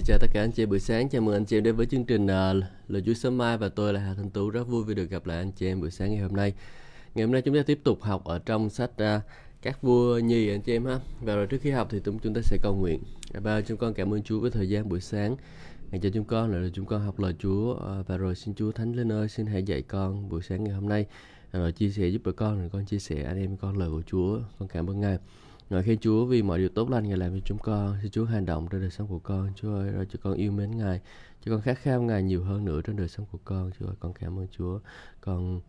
Xin chào tất cả anh chị buổi sáng, chào mừng anh chị em đến với chương trình uh, Lời Chúa Sớm Mai và tôi là Hà Thanh Tú rất vui vì được gặp lại anh chị em buổi sáng ngày hôm nay. Ngày hôm nay chúng ta tiếp tục học ở trong sách uh, các vua nhì anh chị em ha. Và rồi trước khi học thì chúng ta sẽ cầu nguyện. Dạ ba chúng con cảm ơn Chúa với thời gian buổi sáng. Ngày cho chúng con lại chúng con học lời Chúa uh, và rồi xin Chúa Thánh lên ơi xin hãy dạy con buổi sáng ngày hôm nay rồi chia sẻ giúp đỡ con rồi con chia sẻ anh em con lời của Chúa. Con cảm ơn Ngài. Ngợi khen Chúa vì mọi điều tốt lành Ngài làm cho chúng con. Xin Chúa hành động trên đời sống của con. Chúa ơi, rồi cho con yêu mến Ngài. Cho con khát khao Ngài nhiều hơn nữa trên đời sống của con. Chúa ơi, con cảm ơn Chúa. Con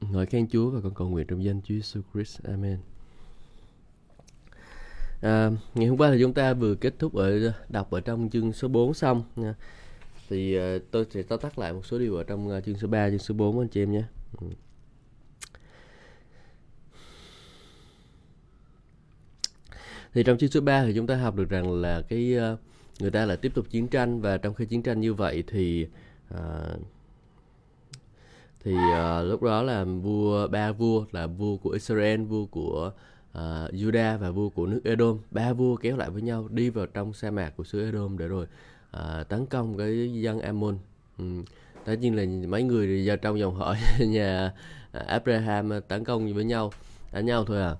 ngợi khen Chúa và con cầu nguyện trong danh Chúa Jesus Christ. Amen. À, ngày hôm qua thì chúng ta vừa kết thúc ở đọc ở trong chương số 4 xong thì uh, tôi sẽ tóm tắt lại một số điều ở trong uh, chương số 3, chương số 4 anh chị em nhé. Ừ. thì trong chương số 3 thì chúng ta học được rằng là cái uh, người ta là tiếp tục chiến tranh và trong khi chiến tranh như vậy thì uh, thì uh, lúc đó là vua ba vua là vua của Israel, vua của uh, Judah và vua của nước Edom, ba vua kéo lại với nhau đi vào trong sa mạc của xứ Edom để rồi uh, tấn công cái dân Ammon. Ừ. Tất nhiên là mấy người vào trong dòng họ nhà Abraham tấn công với nhau đánh nhau thôi à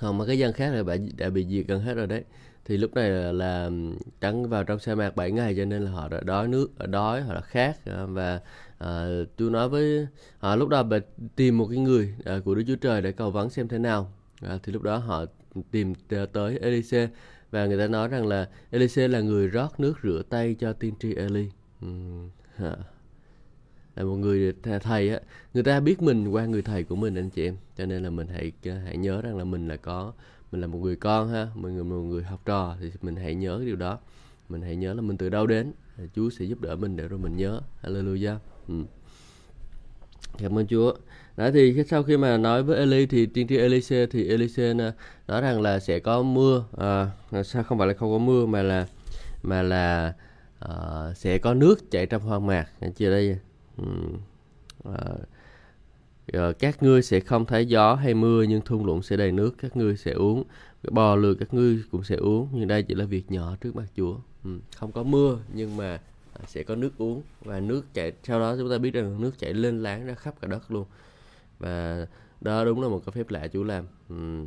còn mà cái dân khác là bạn đã bị diệt gần hết rồi đấy. Thì lúc này là, là trắng vào trong sa mạc 7 ngày cho nên là họ đã đói nước đói họ đã khát. Ờ, và à, tôi nói với họ lúc đó bà tìm một cái người à, của Đức Chúa Trời để cầu vấn xem thế nào. À, thì lúc đó họ tìm tới Elise và người ta nói rằng là Elise là người rót nước rửa tay cho tiên tri Eli. Uhm, là một người thầy á người ta biết mình qua người thầy của mình anh chị em. Cho nên là mình hãy ờ, hãy nhớ rằng là mình là có mình là một người con ha mình là một người học trò thì mình hãy nhớ cái điều đó. Mình hãy nhớ là mình từ đâu đến ờ, Chúa sẽ giúp đỡ mình để rồi mình nhớ. Hallelujah. Ừ. cảm ơn Chúa. Đó thì sau khi mà nói với Eli thì tiên tri Elise thì Elise ờ, nói rằng là sẽ có mưa à, sao không phải là không có mưa mà là mà là à, sẽ có nước chảy trong hoang mạc. Anh chị đây à, ờ, các ngươi sẽ không thấy gió hay mưa nhưng thung lũng sẽ đầy nước các ngươi sẽ uống bò lừa các ngươi cũng sẽ uống nhưng đây chỉ là việc nhỏ trước mặt Chúa ừ. không có mưa nhưng mà à, sẽ có nước uống và nước chảy sau đó chúng ta biết rằng nước chảy lên láng ra khắp cả đất luôn và đó đúng là một cái phép lạ Chúa làm ừ.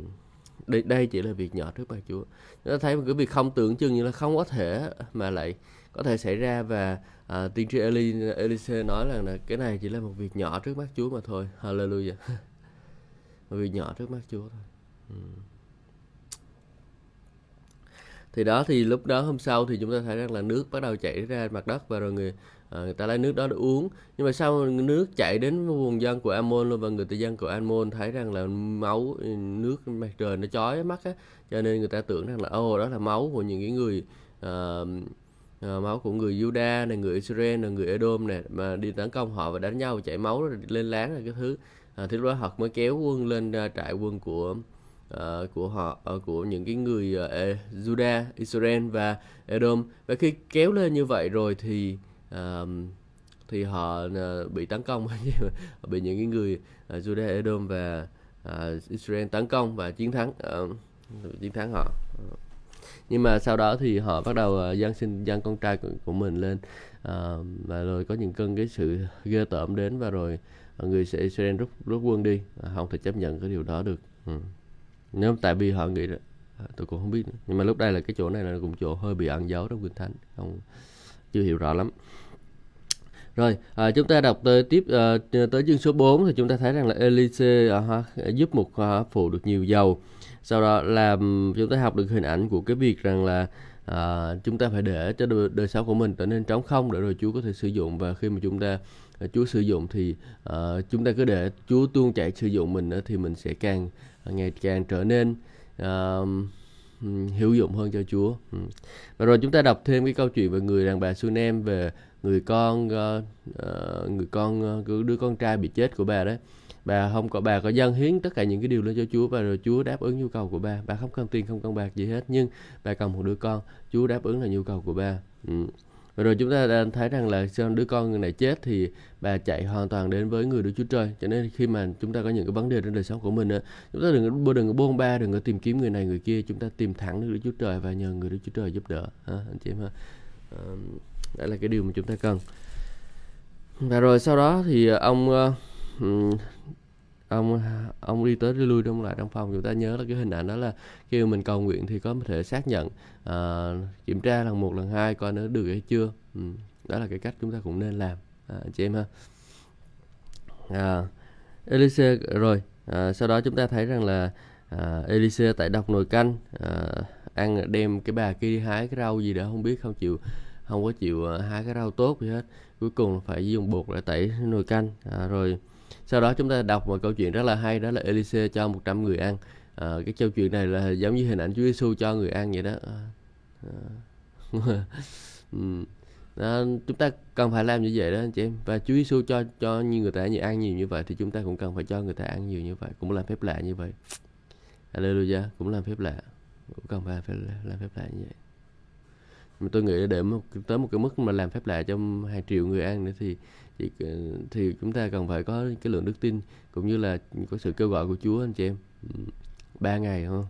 đây đây chỉ là việc nhỏ trước mặt Chúa chúng ta thấy một cái việc không tưởng chừng như là không có thể mà lại có thể xảy ra và à, tiên tri Eli, Elise nói rằng là cái này chỉ là một việc nhỏ trước mắt Chúa mà thôi. Hallelujah. Một việc nhỏ trước mắt Chúa thôi. Ừ. thì đó thì lúc đó hôm sau thì chúng ta thấy rằng là nước bắt đầu chảy ra mặt đất và rồi người à, người ta lấy nước đó để uống. Nhưng mà sau nước chảy đến vùng dân của Amon luôn và người ta dân của Amon thấy rằng là máu ừ, nước mặt trời nó chói mắt á cho nên người ta tưởng rằng là ô đó là máu của những cái người uh, uh, máu của người Juda này người Israel này người Edom này mà đi tấn công họ và đánh nhau và chảy máu rồi lên láng là cái thứ. Ờ, à, thì lúc đó họ mới kéo quân lên uh, trại quân của uh, của họ uh, của những cái người uh, Juda Israel và Edom. Và khi kéo lên như vậy rồi thì uh, thì họ uh, bị tấn công. Bị những cái người uh, Juda Edom và uh, Israel tấn công và chiến thắng uh, chiến thắng họ. Uh nhưng mà sau đó thì họ bắt đầu ờ, uh, dân sinh dân con trai của, của mình lên. Uh, và rồi có những cơn cái sự ghê tởm đến và rồi ờ, người sẽ Israel rút rút quân đi. Uh, không thể chấp nhận cái điều đó được. Ừ. nếu tại vì họ nghĩ à, tôi cũng không biết nữa. nhưng mà lúc đây là cái chỗ này là cũng chỗ hơi bị ẩn giấu trong kinh thánh. Không chưa hiểu rõ lắm. Rồi, à, chúng ta đọc tới tiếp à, tới chương số 4 thì chúng ta thấy rằng là Elise à, giúp một à, phụ được nhiều dầu sau đó là chúng ta học được hình ảnh của cái việc rằng là à, chúng ta phải để cho đời, đời sống của mình trở nên trống không để rồi Chúa có thể sử dụng và khi mà chúng ta à, Chúa sử dụng thì uh, chúng ta cứ để Chúa tuôn chảy sử dụng mình thì mình sẽ càng à, ngày càng trở nên uh, hữu dụng hơn cho Chúa. Ừ. Và rồi chúng ta đọc thêm cái câu chuyện về người đàn bà Sunem về người con uh, uh, người con uh, đứa con trai bị chết của bà đấy bà không có bà có dâng hiến tất cả những cái điều lên cho Chúa và rồi Chúa đáp ứng nhu cầu của bà bà không cần tiền không cần bạc gì hết nhưng bà cần một đứa con Chúa đáp ứng là nhu cầu của bà ừ. rồi chúng ta đang thấy rằng là sau đứa con người này chết thì bà chạy hoàn toàn đến với người Đức Chúa Trời. Cho nên khi mà chúng ta có những cái vấn đề trong đời sống của mình, chúng ta đừng đừng có buông ba, đừng có tìm kiếm người này người kia, chúng ta tìm thẳng Đức Chúa Trời và nhờ người Đức Chúa Trời giúp đỡ. Ha, anh chị em ha. Ờ, à, đó là cái điều mà chúng ta cần. Và rồi sau đó thì ờ, ông ờ, Ừ, ông ông đi tới đi lui trong lại trong phòng. Chúng ta nhớ là cái hình ảnh đó là khi mình cầu nguyện thì có thể xác nhận uh, kiểm tra lần một lần hai coi nó được hay chưa. Ừ. đó là cái cách chúng ta cũng nên làm. À, chị em ha. À, Elise rồi à, sau đó chúng ta thấy rằng là à, Elise tại đọc nồi canh à, ăn đem cái bà kia đi hái cái rau gì đó không biết không chịu không có chịu à, hái cái rau tốt gì hết. Cuối cùng phải dùng bột để tẩy nồi canh. À, rồi sau đó chúng ta đọc một câu chuyện rất là hay đó là Elise cho 100 người ăn. À, cái câu chuyện này là giống như hình ảnh Chúa Giêsu cho người ăn vậy đó. À, à, chúng ta cần phải làm như vậy đó anh chị em. Và Chúa Giêsu cho cho như người ta như ăn nhiều như vậy thì chúng ta cũng cần phải cho người ta ăn nhiều như vậy cũng làm phép lạ như vậy. Hallelujah cũng làm phép lạ cũng cần phải, phải làm phép lạ như vậy. Mà tôi nghĩ để một, tới một cái mức mà làm phép lạ cho hàng triệu người ăn nữa thì thì ờ, thì chúng ta cần phải có cái lượng đức tin cũng như là có sự kêu gọi của Chúa, anh chị em. Ừ, ba ngày không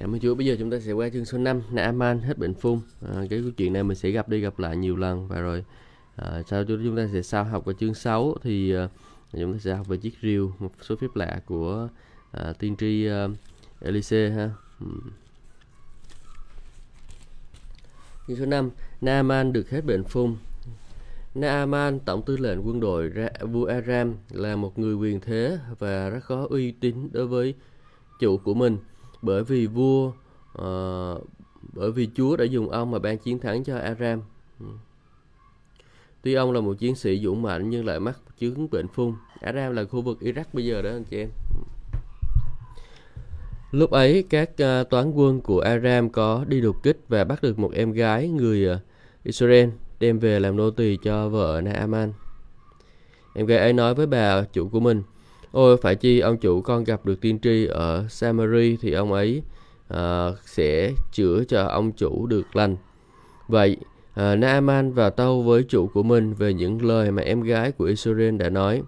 Dạ, Cảm ơn Chúa. Bây giờ chúng ta sẽ qua chương số 5, Naaman hết bệnh phun. À, cái câu chuyện này mình sẽ gặp đi gặp lại nhiều lần và rồi à, sau đó chúng ta sẽ sau học ở chương 6 thì à, chúng ta sẽ học về chiếc rìu, một số phép lạ của à, tiên tri à, Elise ha. Chương số 5, Naaman được hết bệnh phun. Naaman, tổng tư lệnh quân đội vua Aram là một người quyền thế và rất có uy tín đối với chủ của mình bởi vì vua uh, bởi vì Chúa đã dùng ông mà ban chiến thắng cho Aram. Ừ. Tuy ông là một chiến sĩ dũng mạnh nhưng lại mắc chứng bệnh phung Aram là khu vực Iraq bây giờ đó anh chị em. Ừ. Lúc ấy các uh, toán quân của Aram có đi đột kích và bắt được một em gái người uh, Israel đem về làm nô tỳ cho vợ Naaman. Em gái ấy nói với bà chủ của mình: Ôi phải chi ông chủ con gặp được tiên tri ở Samari thì ông ấy uh, sẽ chữa cho ông chủ được lành. Vậy uh, Naaman và tâu với chủ của mình về những lời mà em gái của Israel đã nói.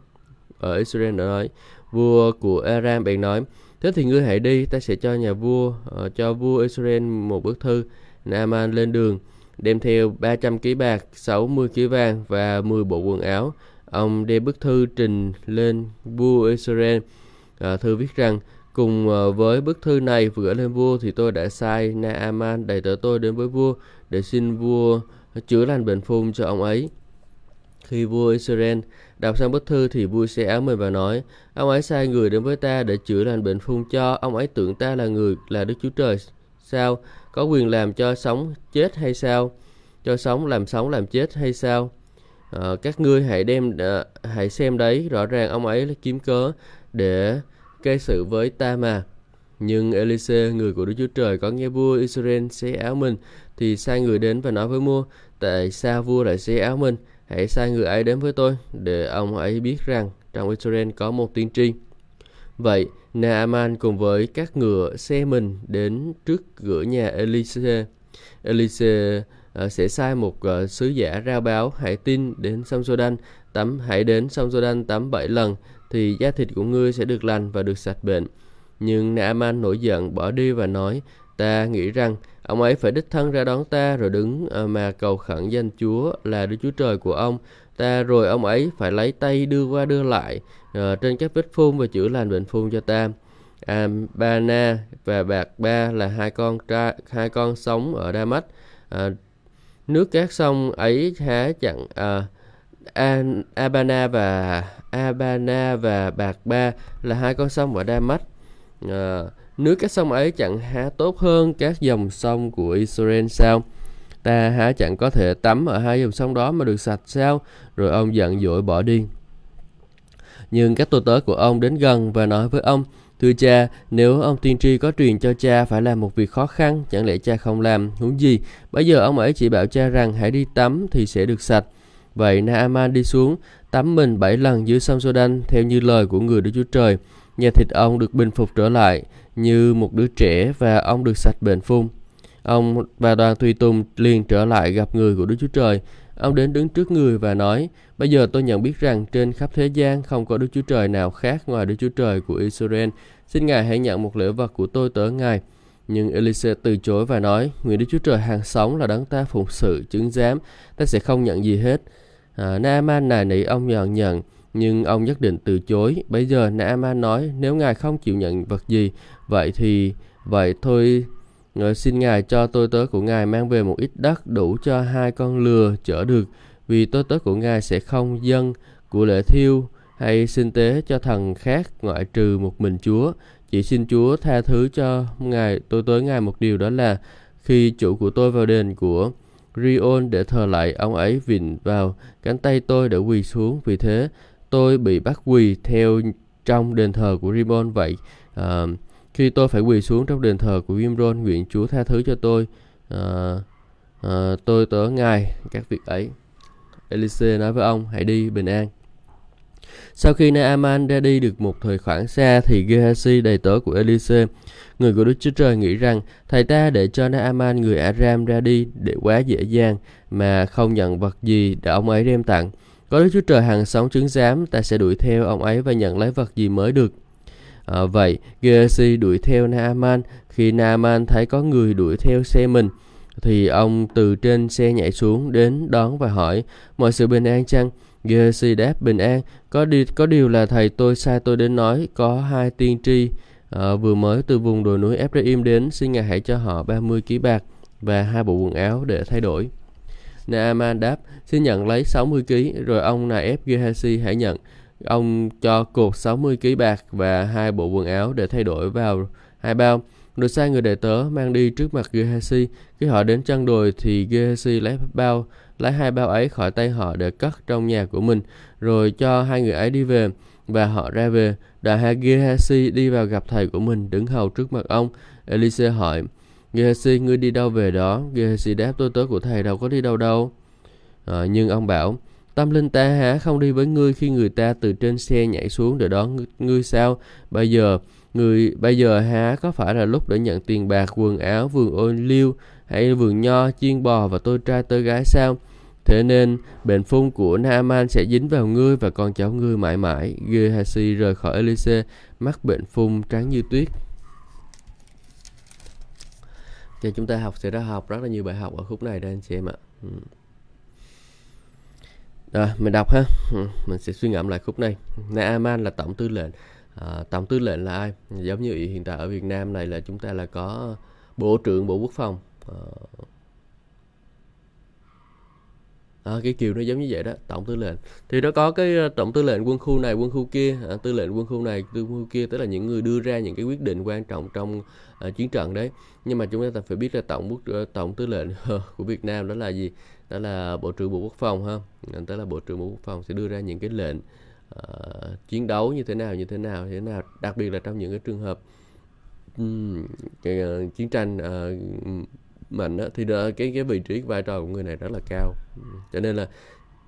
Ở Israel đã nói, vua của Aram bèn nói, thế thì ngươi hãy đi, ta sẽ cho nhà vua, uh, cho vua Israel một bức thư. Naaman lên đường, đem theo 300 kg bạc, 60 kg vàng và 10 bộ quần áo Ông đem bức thư trình lên vua Israel. À, thư viết rằng, cùng à, với bức thư này vừa lên vua thì tôi đã sai Naaman đầy tớ tôi đến với vua để xin vua chữa lành bệnh phun cho ông ấy. Khi vua Israel đọc xong bức thư thì vua xe áo mình và nói, ông ấy sai người đến với ta để chữa lành bệnh phun cho, ông ấy tưởng ta là người là Đức Chúa Trời. Sao? Có quyền làm cho sống chết hay sao? Cho sống làm sống làm chết hay sao? À, các ngươi hãy đem à, hãy xem đấy rõ ràng ông ấy là kiếm cớ để gây sự với ta mà. Nhưng Elise người của Đức Chúa Trời có nghe vua Israel xé áo mình thì sai người đến và nói với vua tại sao vua lại xé áo mình? Hãy sai người ấy đến với tôi để ông ấy biết rằng trong Israel có một tiên tri. Vậy Naaman cùng với các ngựa xe mình đến trước cửa nhà Elise. Elise Ờ, sẽ sai một uh, sứ giả rao báo hãy tin đến sông Jordan tắm hãy đến sông Jordan tắm bảy lần thì da thịt của ngươi sẽ được lành và được sạch bệnh. Nhưng Naaman nổi giận bỏ đi và nói ta nghĩ rằng ông ấy phải đích thân ra đón ta rồi đứng uh, mà cầu khẩn danh Chúa là Đức Chúa Trời của ông ta rồi ông ấy phải lấy tay đưa qua đưa lại uh, trên các vết phun và chữa lành bệnh phun cho ta. Abana và Bạc Ba là hai con trai hai con sống ở Damas. À, nước các sông ấy há chẳng à, Abana và Abana và Bạc Ba là hai con sông ở Damas. À, ờ, nước các sông ấy chẳng há tốt hơn các dòng sông của Israel sao? Ta há chẳng có thể tắm ở hai dòng sông đó mà được sạch sao? Rồi ông giận dỗi bỏ đi. Nhưng các tôi tớ của ông đến gần và nói với ông, Thưa cha, nếu ông tiên tri có truyền cho cha phải làm một việc khó khăn, chẳng lẽ cha không làm? Huống gì, bây giờ ông ấy chỉ bảo cha rằng hãy đi tắm thì sẽ được sạch. Vậy Naaman đi xuống, tắm mình bảy lần dưới sông Jordan theo như lời của người Đức Chúa Trời. Nhà thịt ông được bình phục trở lại như một đứa trẻ và ông được sạch bệnh phun. Ông và đoàn tùy tùng liền trở lại gặp người của Đức Chúa Trời. Ông đến đứng trước người và nói, Bây giờ tôi nhận biết rằng trên khắp thế gian không có Đức Chúa Trời nào khác ngoài Đức Chúa Trời của Israel. Xin Ngài hãy nhận một lễ vật của tôi tới Ngài. Nhưng Elise từ chối và nói, Nguyện Đức Chúa Trời hàng sống là đấng ta phụng sự, chứng giám, ta sẽ không nhận gì hết. À, Naaman nài nỉ ông nhận nhận, nhưng ông nhất định từ chối. Bây giờ Naaman nói, nếu Ngài không chịu nhận vật gì, vậy thì, vậy thôi Ngợi xin Ngài cho tôi tớ của Ngài mang về một ít đất đủ cho hai con lừa chở được, vì tôi tớ của Ngài sẽ không dâng của lễ thiêu hay xin tế cho thần khác ngoại trừ một mình Chúa. Chỉ xin Chúa tha thứ cho Ngài, tôi tới Ngài một điều đó là khi chủ của tôi vào đền của Rion để thờ lại ông ấy vịn vào cánh tay tôi để quỳ xuống. Vì thế tôi bị bắt quỳ theo trong đền thờ của Rion vậy. À, khi tôi phải quỳ xuống trong đền thờ của Vimron, nguyện Chúa tha thứ cho tôi. À, à, tôi tớ ngài các việc ấy. Elise nói với ông, hãy đi bình an. Sau khi Naaman ra đi được một thời khoảng xa thì Gehazi đầy tớ của Elise, người của Đức Chúa Trời nghĩ rằng thầy ta để cho Naaman người Aram ra đi để quá dễ dàng mà không nhận vật gì đã ông ấy đem tặng. Có Đức Chúa Trời hàng sống chứng giám, ta sẽ đuổi theo ông ấy và nhận lấy vật gì mới được. À, vậy, Gehazi đuổi theo Naaman. Khi Naaman thấy có người đuổi theo xe mình, thì ông từ trên xe nhảy xuống đến đón và hỏi mọi sự bình an chăng? Gehazi đáp bình an. Có đi có điều là thầy tôi sai tôi đến nói có hai tiên tri à, vừa mới từ vùng đồi núi Ephraim đến xin ngài hãy cho họ 30 ký bạc và hai bộ quần áo để thay đổi. Naaman đáp xin nhận lấy 60 ký rồi ông nài ép Gehazi hãy nhận Ông cho cột 60 kg bạc và hai bộ quần áo để thay đổi vào hai bao. Rồi sai người đệ tớ mang đi trước mặt Gehazi. Khi họ đến chân đồi thì Gehazi lấy bao, lấy hai bao ấy khỏi tay họ để cất trong nhà của mình, rồi cho hai người ấy đi về và họ ra về. Đại hạ Gehazi đi vào gặp thầy của mình đứng hầu trước mặt ông. Elise hỏi, Gehazi, ngươi đi đâu về đó? Gehazi đáp tôi tớ của thầy đâu có đi đâu đâu. À, nhưng ông bảo, Tâm linh ta hả không đi với ngươi khi người ta từ trên xe nhảy xuống để đón ngươi sao? Bây giờ người bây giờ hả có phải là lúc để nhận tiền bạc, quần áo, vườn ô liu hay vườn nho, chiên bò và tôi trai tôi gái sao? Thế nên bệnh phun của Naaman sẽ dính vào ngươi và con cháu ngươi mãi mãi. Gehazi rời khỏi Elise, mắc bệnh phun trắng như tuyết. Thì chúng ta học sẽ đã học rất là nhiều bài học ở khúc này đây anh chị em ạ. Ừ. Rồi, mình đọc ha. Ừ, mình sẽ suy ngẫm lại khúc này. Naaman là tổng tư lệnh. À, tổng tư lệnh là ai? Giống như hiện tại ở Việt Nam này là chúng ta là có bộ trưởng bộ quốc phòng. À, à, cái kiểu nó giống như vậy đó tổng tư lệnh thì nó có cái tổng tư lệnh quân khu này quân khu kia à, tư lệnh quân khu này tư khu kia tức là những người đưa ra những cái quyết định quan trọng trong à, chiến trận đấy nhưng mà chúng ta phải biết là tổng quốc tổng tư lệnh của Việt Nam đó là gì đó là bộ trưởng bộ quốc phòng ha. Đó là bộ trưởng bộ quốc phòng sẽ đưa ra những cái lệnh uh, chiến đấu như thế nào như thế nào như thế nào đặc biệt là trong những cái trường hợp um, cái, uh, chiến tranh uh, mạnh đó, thì đó, cái cái vị trí cái vai trò của người này rất là cao. Cho nên là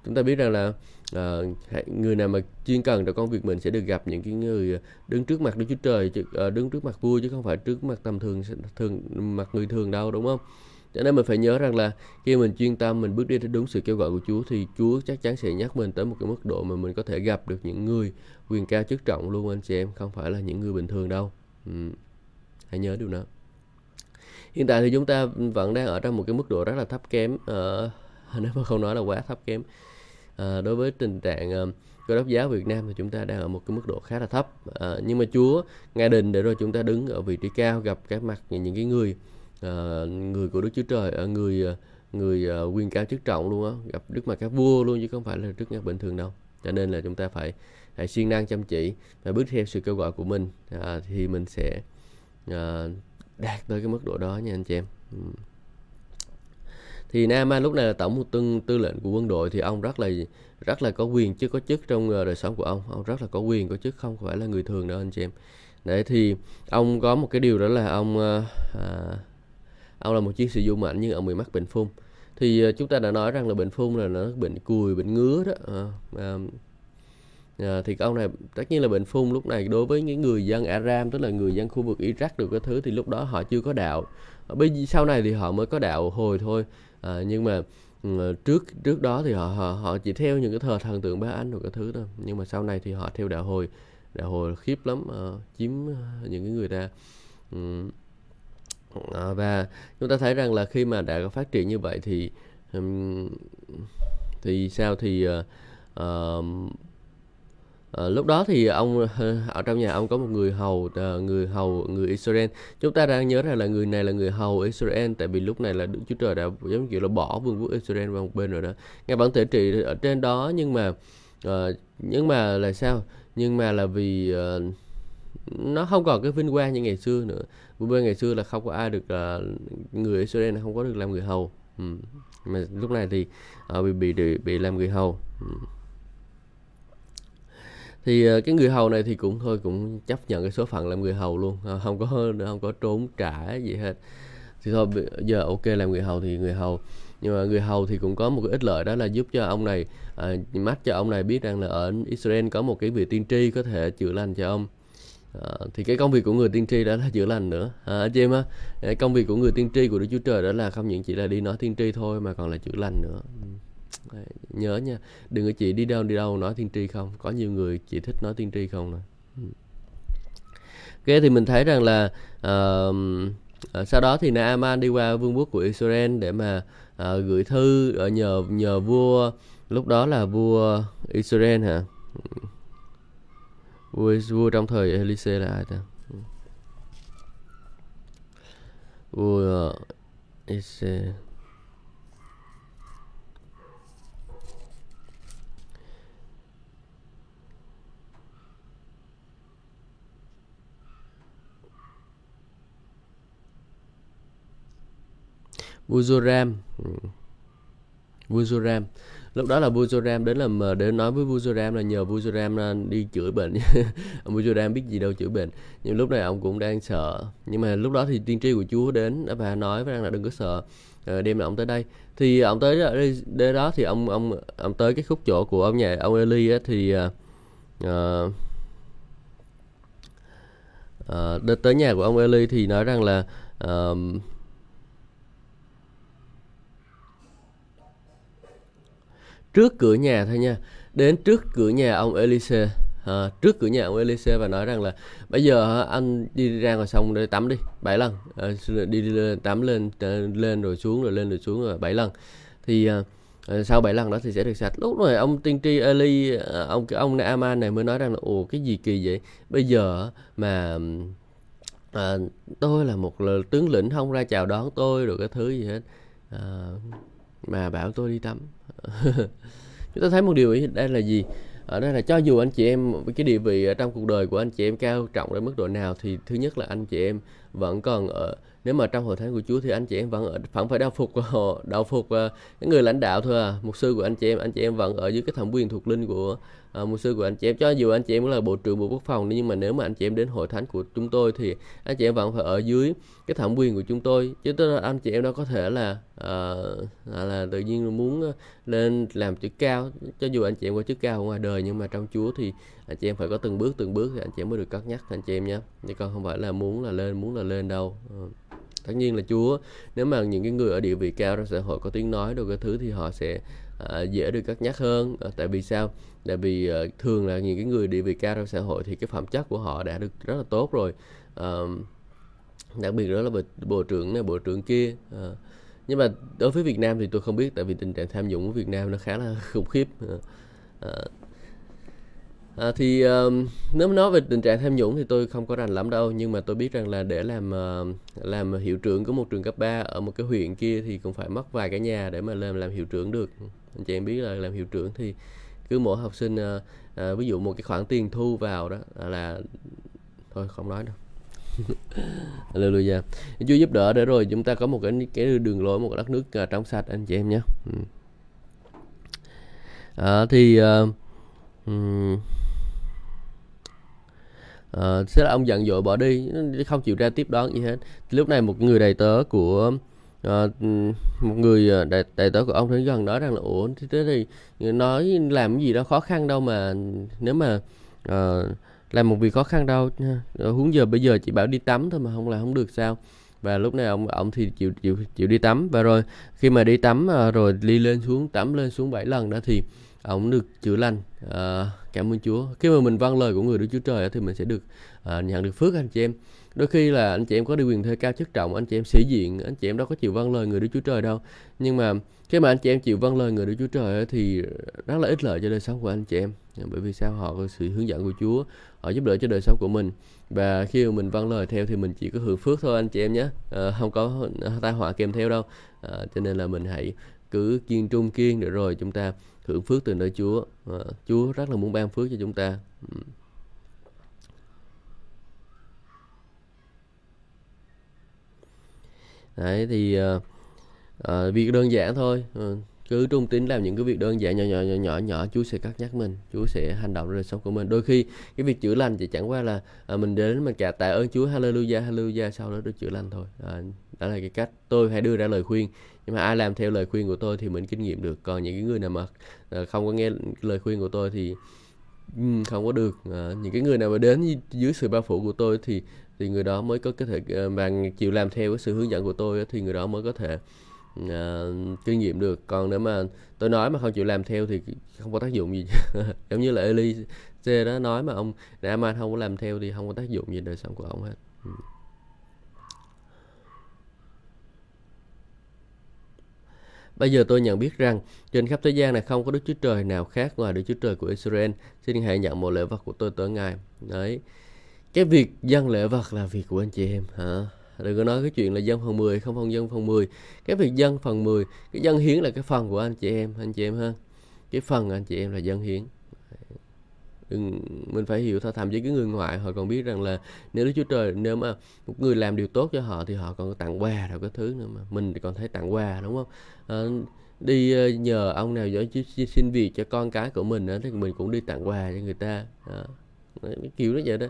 chúng ta biết rằng là uh, người nào mà chuyên cần cho công việc mình sẽ được gặp những cái người đứng trước mặt Đức Chúa Trời uh, đứng trước mặt vua chứ không phải trước mặt tầm thường thường mặt người thường đâu đúng không? Cho nên mình phải nhớ rằng là khi mình chuyên tâm mình bước đi theo đúng sự kêu gọi của Chúa thì Chúa chắc chắn sẽ nhắc mình tới một cái mức độ mà mình có thể gặp được những người quyền cao chức trọng luôn anh chị em không phải là những người bình thường đâu. Ừ. hãy nhớ điều đó. Hiện tại thì chúng ta vẫn đang ở trong một cái mức độ rất là thấp kém uh, nếu mà không nói là quá thấp kém. Uh, đối với tình trạng uh, cơ đốc giáo Việt Nam thì chúng ta đang ở một cái mức độ khá là thấp. Uh, nhưng mà Chúa ngài định để rồi chúng ta đứng ở vị trí cao gặp các mặt những cái người uh, người của Đức Chúa Trời uh, người ờ, người uh, quyền cao chức trọng luôn á gặp Đức mặt các vua luôn chứ không phải là trước ngạc bình thường đâu. Cho nên là chúng ta phải phải siêng năng chăm chỉ và bước theo sự kêu gọi của mình à, thì mình sẽ à, đạt tới cái mức độ đó nha anh chị em. Thì thì Naaman lúc này là tổng một tư, tư lệnh của quân đội thì ông rất là rất là có quyền chứ có chức trong đời sống của ông. Ông rất là có quyền có chức không phải là người thường đâu anh chị em. Đấy thì ông có một cái điều đó là ông à, ông là một chiến sĩ dũng mãnh nhưng ông bị mắc bệnh phun, thì ờ, chúng ta đã nói rằng là bệnh phun là nó bệnh cùi bệnh ngứa đó. À, à, À, thì ông này tất nhiên là bệnh phun lúc này đối với những người dân Aram tức là người dân khu vực Iraq được cái thứ thì lúc đó họ chưa có đạo. Ờ, bây sau này thì họ mới có đạo hồi thôi. À, nhưng mà ừ, trước trước đó thì họ họ họ chỉ theo những cái thờ thần tượng ba anh rồi cái thứ thôi. Nhưng mà sau này thì họ theo đạo hồi. Đạo hồi khiếp lắm uh, chiếm những cái người ta um, à, và chúng ta thấy rằng là khi mà đã có phát triển như vậy thì um, thì sao thì uh, uh, À, lúc đó thì ông ờ, ở trong nhà ông có một người hầu uh, người hầu người Israel. Chúng ta đang nhớ rằng là người này là người hầu Israel tại vì lúc này là Đức Chúa Trời đã giống kiểu là bỏ vương quốc Israel vào một bên rồi đó. Ngài vẫn thể trị ở trên đó nhưng mà uh, nhưng mà là sao? Nhưng mà là vì uh, nó không còn cái vinh quang như ngày xưa nữa. Bên ngày xưa là không có ai được uh, người Israel không có được làm người hầu. Ừ. mà lúc này thì uh, bị bị bị làm người hầu. Ừ. Thì ờ, cái người hầu này thì cũng thôi cũng chấp nhận cái số phận làm người hầu luôn. Không có không có trốn trả gì hết. Thì thôi giờ ok làm người hầu thì người hầu. Nhưng mà người hầu thì cũng có một cái ích lợi đó là giúp cho ông này à, mắt cho ông này biết rằng là ở Israel có một cái vị tiên tri có thể chữa lành cho ông à, thì cái công việc của người tiên tri đó là chữa lành nữa. À, anh chị em á? Ờ, công việc của người tiên tri của Đức Chúa Trời đó là không những chỉ là đi nói tiên tri thôi mà còn là chữa lành nữa. Ừ. Nhớ nha đừng có chỉ đi đâu đi đâu nói tiên tri không. Có nhiều người chỉ thích nói tiên tri không nè ừ. ok thì mình thấy rằng là uh, sau đó thì Naaman đi qua vương quốc của Israel để mà uh, gửi thư ở nhờ nhờ vua lúc đó là vua Israel hả? Ừ vua vua trong thời Elise là ai ta? Ừ. Vua Elise Vua Vuzoram ừ lúc đó là Vuzoram đến là để nói với Vuzoram là nhờ Vuzoram à, đi chữa bệnh. Vuzoram biết gì đâu chữa bệnh. Nhưng lúc này ông cũng đang sợ. Nhưng mà lúc đó thì tiên tri của Chúa đến và nói với rằng là đừng có sợ đêm đem là ông tới đây. Thì ông tới đây đó thì ông ông ông tới cái khúc chỗ của ông nhà ông Eli á, thì uh, uh, tới nhà của ông Eli thì nói rằng là uh, trước cửa nhà thôi nha. Đến trước cửa nhà ông Elise. À, trước cửa nhà ông Elise và nói rằng là bây giờ anh đi ra ngoài sông để tắm đi bảy lần. À, đi, đi tắm lên lên rồi xuống rồi lên rồi xuống rồi bảy lần. Thì à, sau bảy lần đó thì sẽ được sạch. Lúc này ông tiên tri Eli ông cái ông Naaman này mới nói rằng là ồ cái gì kỳ vậy? Bây giờ mà à, tôi là một tướng lĩnh không ra chào đón tôi rồi cái thứ gì hết. À, mà bảo tôi đi tắm. Chúng ta thấy một điều ở đây là gì? Ở đây là cho dù anh chị em cái địa vị ở trong cuộc đời của anh chị em cao trọng đến mức độ nào thì thứ nhất là anh chị em vẫn còn ở nếu mà trong hội thánh của Chúa thì anh chị em vẫn ở vẫn phải đau phục họ đạo phục uh, những người lãnh đạo thôi à. Mục sư của anh chị em anh chị em vẫn ở dưới cái thẩm quyền thuộc linh của uh, mục sư của anh chị em cho dù anh chị em cũng là bộ trưởng bộ quốc phòng nhưng mà nếu mà anh chị em đến hội thánh của chúng tôi thì anh chị em vẫn phải ở dưới cái thẩm quyền của chúng tôi. Chứ tức là anh chị em đó có thể là uh, là tự nhiên muốn ờ, lên làm chức cao. Cho dù anh chị em có chức cao ở ngoài đời nhưng mà trong Chúa thì anh chị em phải có từng bước từng bước thì anh chị em mới được cất nhắc anh chị em nhé. Chứ còn không phải là muốn là lên muốn là lên đâu. Uh tất nhiên là Chúa nếu mà những cái người ở địa vị cao trong xã hội có tiếng nói đồ cái thứ thì họ sẽ Ờ, dễ được cất nhắc hơn. À, tại vì sao? Tại vì à, thường là những cái người địa vị cao trong xã hội thì cái phẩm chất của họ đã được rất là tốt rồi. À, đặc biệt đó là bộ, bộ trưởng này bộ trưởng kia. À, nhưng mà đối với Việt Nam thì tôi không biết tại vì tình trạng tham nhũng của Việt Nam nó khá là khủng khiếp. À, À, thì uh, nếu nói về tình trạng tham nhũng thì tôi không có rành lắm đâu nhưng mà tôi biết rằng là để làm uh, làm hiệu trưởng của một trường cấp 3 ở một cái huyện kia thì cũng phải mất vài cái nhà để mà làm làm hiệu trưởng được anh chị em biết là làm hiệu trưởng thì cứ mỗi học sinh à, à, ví dụ một cái khoản tiền thu vào đó à, là thôi không nói đâu. Hallelujah. Chúa giúp đỡ để rồi chúng ta có một cái cái đường lối một cái đất nước uh, trong sạch anh chị em nhé. Ừ. À, thì uh, um, uh, sẽ là ông giận dội bỏ đi không chịu ra tiếp đón gì hết. Lúc này một người đầy tớ của à, một người ờ, đại, đại tớ của ông thấy gần đó rằng là ủa thế thì nói làm cái gì đó khó khăn đâu mà nếu mà à, làm một việc khó khăn đâu huống giờ bây giờ chỉ bảo đi tắm thôi mà không là không được sao. Và lúc này ông ông thì chịu chịu chịu đi tắm. Và rồi khi mà đi tắm rồi đi lên xuống tắm lên xuống bảy lần đó thì ông được chữa lành. À, cảm ơn Chúa. Khi mà mình vâng lời của người Đức Chúa Trời thì mình sẽ được à, nhận được phước anh chị em đôi khi là anh chị em có đi quyền thế cao chức trọng anh chị em sĩ diện anh chị em đâu có chịu vâng lời người Đức Chúa Trời đâu. Nhưng mà khi mà anh chị em chịu vâng lời người Đức Chúa Trời thì rất là ích lợi cho đời sống của anh chị em. Bởi vì sao? Họ có sự hướng dẫn của Chúa họ giúp đỡ cho đời sống của mình. Và khi mà mình vâng lời theo thì mình chỉ có hưởng phước thôi anh chị em nhé. À, không có tai họa kèm theo đâu. À, cho nên là mình hãy cứ kiên trung kiên để rồi chúng ta hưởng phước từ nơi Chúa. À, Chúa rất là muốn ban phước cho chúng ta. Ừ. đấy thì uh, uh, việc đơn giản thôi. Uh, cứ trung tín làm những cái việc đơn giản nhỏ nhỏ nhỏ nhỏ nhỏ Chúa sẽ cắt nhắc mình Chúa sẽ hành động đời sống của mình. Đôi khi cái việc chữa lành chỉ chẳng qua là à, mình đến mình cả tạ ơn Chúa Hallelujah Hallelujah sau đó được chữa lành thôi. À, đó là cái cách tôi hay đưa ra lời khuyên. Nhưng mà ai làm theo lời khuyên của tôi thì mình kinh nghiệm được. Còn những cái người nào mà không có nghe lời khuyên của tôi thì không có được. À, những cái người nào mà đến dưới sự bao phủ của tôi thì thì người đó mới có có thể ờ, và chịu làm theo cái sự hướng dẫn của tôi thì người đó mới có thể uh, kinh nghiệm được còn nếu mà tôi nói mà không chịu làm theo thì không có tác dụng gì giống như là Eli C đó nói mà ông Naaman không có làm theo thì không có tác dụng gì đời sống của ông hết. Ừ. Bây giờ tôi nhận biết rằng trên khắp thế gian này không có Đức Chúa Trời nào khác ngoài Đức Chúa Trời của Israel. Xin hãy nhận một lễ vật của tôi tới Ngài. Đấy. Cái việc dân lễ vật là việc của anh chị em. Hả? đừng có nói cái chuyện là dân phần 10 không phong dân phần 10 cái việc dân phần 10 cái dân hiến là cái phần của anh chị em anh chị em ha cái phần anh chị em là dân hiến đừng mình phải hiểu thôi thậm chí cái người ngoại họ còn biết rằng là nếu Đức Chúa Trời nếu mà một người làm điều tốt cho họ thì họ còn tặng quà rồi cái thứ nữa mà mình thì còn thấy tặng quà đúng không à, đi ờ, nhờ ông nào giỏi xin việc cho con cái của mình đó, thì mình cũng đi tặng quà cho người ta đó. cái kiểu đó vậy đó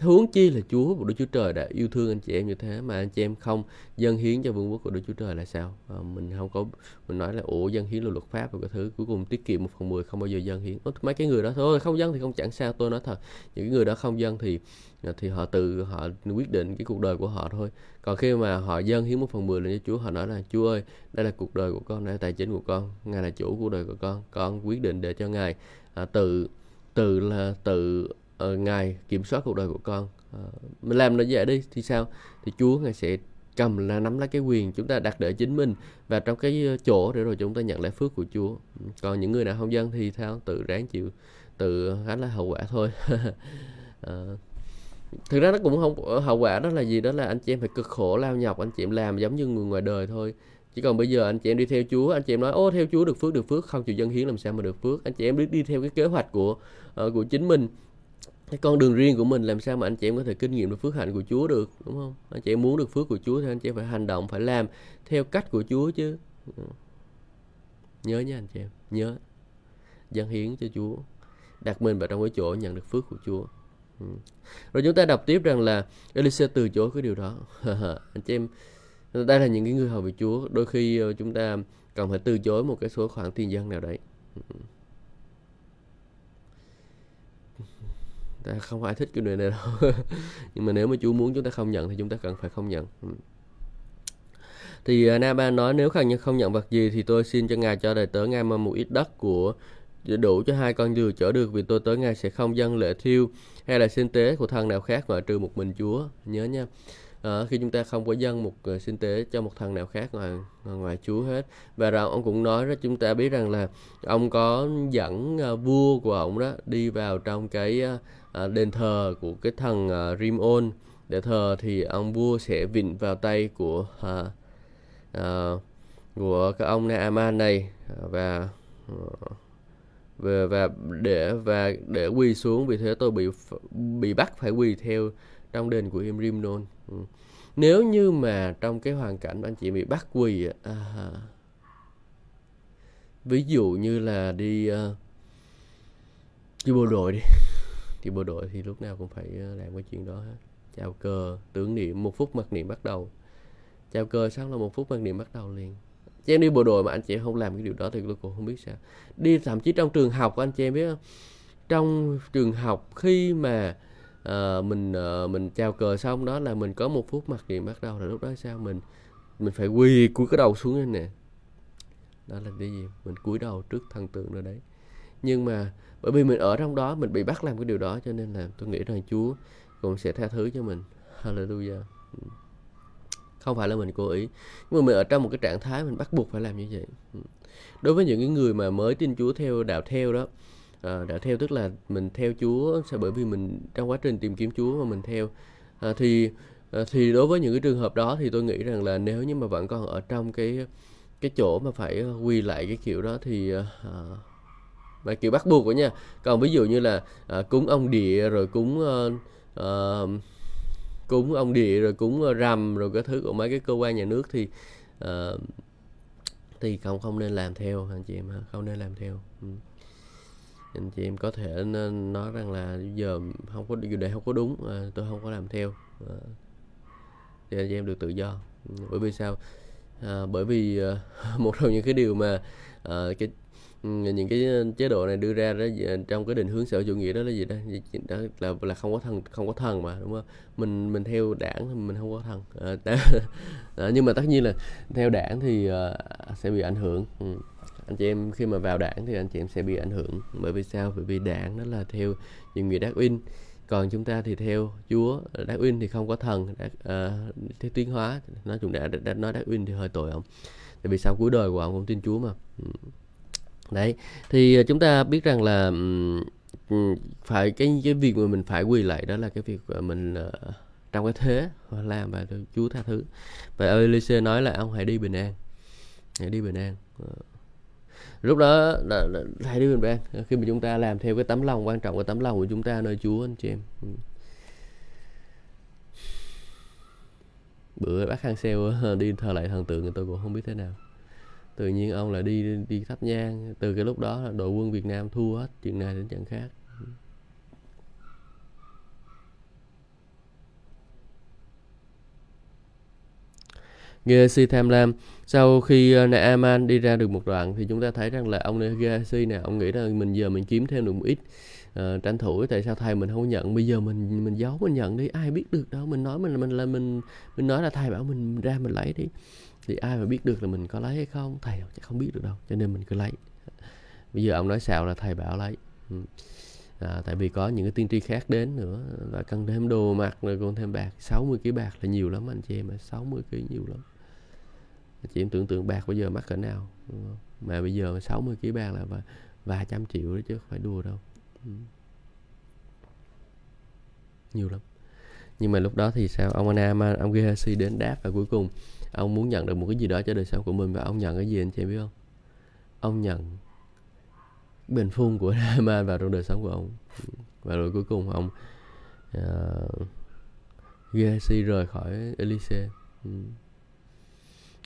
huống chi là Chúa của Đức Chúa Trời đã yêu thương anh chị em như thế mà anh chị em không dâng hiến cho vương quốc của Đức Chúa Trời là sao? À, mình không có mình nói là ủa dâng hiến là luật pháp và cái thứ cuối cùng tiết kiệm một phần mười không bao giờ dâng hiến. Ủa, mấy cái người đó thôi không dâng thì không chẳng sao tôi nói thật. Những cái người đó không dâng thì à, thì họ tự họ quyết định cái cuộc đời của họ thôi. Còn khi mà họ dâng hiến một phần mười lên cho Chúa họ nói là Chúa ơi đây là cuộc đời của con đây là tài chính của con ngài là chủ cuộc đời của con con quyết định để cho ngài à, tự tự là tự uh, ngài kiểm soát cuộc đời của con. Uh, mình làm nó dễ đi thì sao? Thì chúa ngài sẽ cầm là nắm lấy cái quyền chúng ta đặt để chính mình và trong cái ờ, chỗ để rồi chúng ta nhận lại phước của Chúa. Còn những người nào không dân thì sao? Tự ráng chịu tự gánh lấy hậu quả thôi. À, thực ra nó cũng không hậu quả đó là gì? Đó là anh chị em phải cực khổ lao nhọc anh chị em làm giống như người ngoài đời thôi. Chỉ còn bây giờ anh chị em đi theo Chúa anh chị em nói ô theo Chúa được phước được phước không chịu dân hiến làm sao mà được phước. Anh chị em biết đi theo cái kế hoạch của uh, của chính mình cái con đường riêng của mình làm sao mà anh chị em có thể kinh nghiệm được phước hạnh của Chúa được, đúng không? Anh chị em muốn được phước của Chúa thì anh chị em phải hành động, phải làm theo cách của Chúa chứ. Nhớ nha anh chị em, nhớ. Dâng hiến cho Chúa, đặt mình vào trong cái chỗ nhận được phước của Chúa. Ừ. rồi chúng ta đọc tiếp rằng là Elise từ chối cái điều đó. Anh chị em, đây là những cái người hầu về Chúa. Đôi khi ờ, chúng ta cần phải từ chối một cái số khoản tiền dân nào đấy. Ta không ai thích cái điều này đâu. Nhưng mà nếu mà Chúa muốn chúng ta không nhận thì chúng ta cần phải không nhận. Ừ. Thì à, Na ba nói nếu không không nhận vật gì thì tôi xin cho ngài cho đời tớ ngài mà một ít đất của đủ cho hai con dừa chở được vì tôi tới ngài sẽ không dâng lễ thiêu hay là sinh tế của thần nào khác ngoại trừ một mình Chúa. Nhớ nha. À, khi chúng ta không có dâng một uh, sinh tế cho một thần nào khác ngoài ngoài Chúa hết. Và rồi ông cũng nói đó chúng ta biết rằng là ông có dẫn uh, vua của ông đó đi vào trong cái uh, à, đền thờ của cái thằng à, Rimon để thờ thì ông vua sẽ vịnh vào tay của à, à, của cái ông Naaman này. Và và và để và để quỳ xuống vì thế tôi bị bị bắt phải quỳ theo trong đền của Imrimnon ừ. nếu như mà trong cái hoàn cảnh anh chị bị bắt quỳ à, ví dụ như là đi uh, đi bộ đội đi thì bộ đội thì lúc nào cũng phải ờ, làm cái chuyện đó hết. Chào cờ tưởng niệm một phút mặc niệm bắt đầu. Chào cờ xong là một phút mặc niệm bắt đầu liền. Chị em đi bộ đội mà anh chị em không làm cái điều đó thì tôi cũng không biết sao. Đi thậm chí trong trường học anh chị em biết không? Trong trường học khi mà uh, mình uh, mình chào cờ xong đó là mình có một phút mặc niệm bắt đầu là lúc đó sao? Mình mình phải quỳ cúi cái đầu xuống đây nè. Đó là cái gì? Mình cúi đầu trước thần tượng rồi đấy nhưng mà bởi vì mình ở trong đó mình bị bắt làm cái điều đó cho nên là tôi nghĩ rằng Chúa cũng sẽ tha thứ cho mình. Hallelujah. Không phải là mình cố ý nhưng mà mình ở trong một cái trạng thái mình bắt buộc phải làm như vậy. Đối với những cái người mà mới tin Chúa theo đạo theo đó à, đạo theo tức là mình theo Chúa sẽ bởi vì mình trong quá trình tìm kiếm Chúa mà mình theo. À, thì à, thì đối với những cái trường hợp đó thì tôi nghĩ rằng là nếu như mà vẫn còn ở trong cái cái chỗ mà phải quy lại cái kiểu đó thì à, mà kiểu bắt buộc của nha. Còn ví dụ như là à, cúng ông địa rồi cúng uh, uh, cúng ông địa rồi cúng ờ, rằm rồi cái thứ của mấy cái cơ quan nhà nước thì uh, thì không không nên làm theo anh chị em không nên làm theo. Ừ. anh chị em có thể nên nói rằng là giờ không có điều này không có đúng à, tôi không có làm theo à, thì anh chị em được tự do. Ừ, bởi vì sao? À, bởi vì à, một trong những cái điều mà à, cái những cái chế độ này đưa ra đó ờ, trong cái định hướng xã hội chủ nghĩa đó là gì đó, đó là là không có thần không có thần mà đúng không? Mình mình theo đảng thì mình không có thần. À, đó, nhưng mà tất nhiên là theo đảng thì uh, sẽ bị ảnh hưởng. Ừ. anh chị em khi mà vào đảng thì anh chị em sẽ bị ảnh hưởng. Bởi vì sao? Bởi vì đảng đó là theo những người đắc uyên còn chúng ta thì theo Chúa đắc uyên thì không có thần đắc, uh, theo tiến hóa. Nói chung đã, đã nói đắc uyên thì hơi tội ông. Tại vì sau cuối đời của ông cũng tin Chúa mà. Ừ đấy thì ờ, chúng ta biết rằng là phải cái cái việc mà mình phải quỳ lại đó là cái việc ờ, mình uh, trong cái thế làm và Chúa tha thứ. Và Elise nói là ông hãy đi bình an hãy đi bình an. Lúc đó là, là hãy đi bình an. Khi mà chúng ta làm theo cái tấm lòng quan trọng của tấm lòng của chúng ta nơi Chúa anh chị em. Bữa bác Hang Seo đi thờ lại thần tượng tôi cũng không biết thế nào tự nhiên ông lại đi đi thắp nhang. Từ cái lúc đó là đội quân Việt Nam thua hết chuyện này đến chuyện khác. Gehazi tham lam. Sau khi ờ, Naaman đi ra được một đoạn thì chúng ta thấy rằng là ông Gehazi nè ông nghĩ rằng mình giờ mình kiếm thêm được một ít uh, tranh thủ. Tại sao thầy mình không nhận? Bây giờ mình mình giấu mình nhận đi. Ai biết được đâu. Mình nói mình mình là mình mình nói là thầy bảo mình ra mình lấy đi thì ai mà biết được là mình có lấy hay không? Thầy chắc không biết được đâu cho nên mình cứ lấy. Bây giờ ông nói xạo là thầy bảo lấy. Ừ. à, tại vì có những cái tiên tri khác đến nữa và cần thêm đồ mặc rồi còn thêm bạc. 60 kg bạc là nhiều lắm anh chị em 60 kg nhiều lắm. Chị em tưởng tượng bạc bây giờ mắc cỡ nào mà bây giờ 60 kg bạc là vài, vài trăm triệu đó chứ không phải đùa đâu. Ừ. nhiều lắm. Nhưng mà lúc đó thì sao? Ông Anna ông Gehazi đến đáp và cuối cùng ông muốn nhận được một cái gì đó cho đời sống của mình và ông nhận cái gì anh chị biết không? Ông nhận bình phun của Rama vào trong đời sống của ông. Và rồi cuối cùng ông ờ, uh, Gehazi rời khỏi Elise ừ.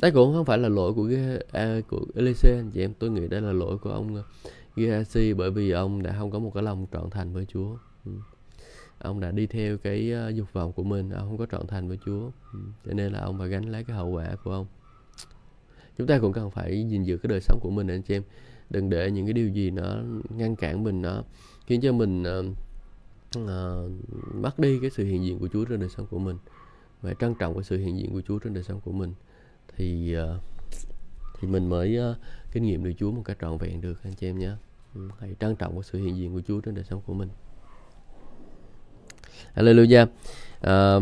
Đấy cũng không phải là lỗi của uh, của Elise anh chị em. Tôi nghĩ đây là lỗi của ông ờ, Gehazi bởi vì ông đã không có một cái lòng trọn thành với Chúa. Ừ ông đã đi theo cái ờ, dục vọng của mình ông không có trọn thành với Chúa. Ừ, cho nên là ông phải gánh lấy cái hậu quả của ông. Chúng ta cũng cần phải gìn giữ cái đời sống của mình anh chị em. Đừng để những cái điều gì nó ngăn cản mình nó khiến cho mình uh, uh, mất đi cái sự hiện diện của Chúa trên đời sống của mình và trân trọng cái sự hiện diện của Chúa trên đời sống của mình. Thì uh, thì mình mới uh, kinh nghiệm được Chúa một cách trọn vẹn được anh chị em nhé. Ừ, hãy trân trọng cái sự hiện diện của Chúa trên đời sống của mình. Hallelujah. À,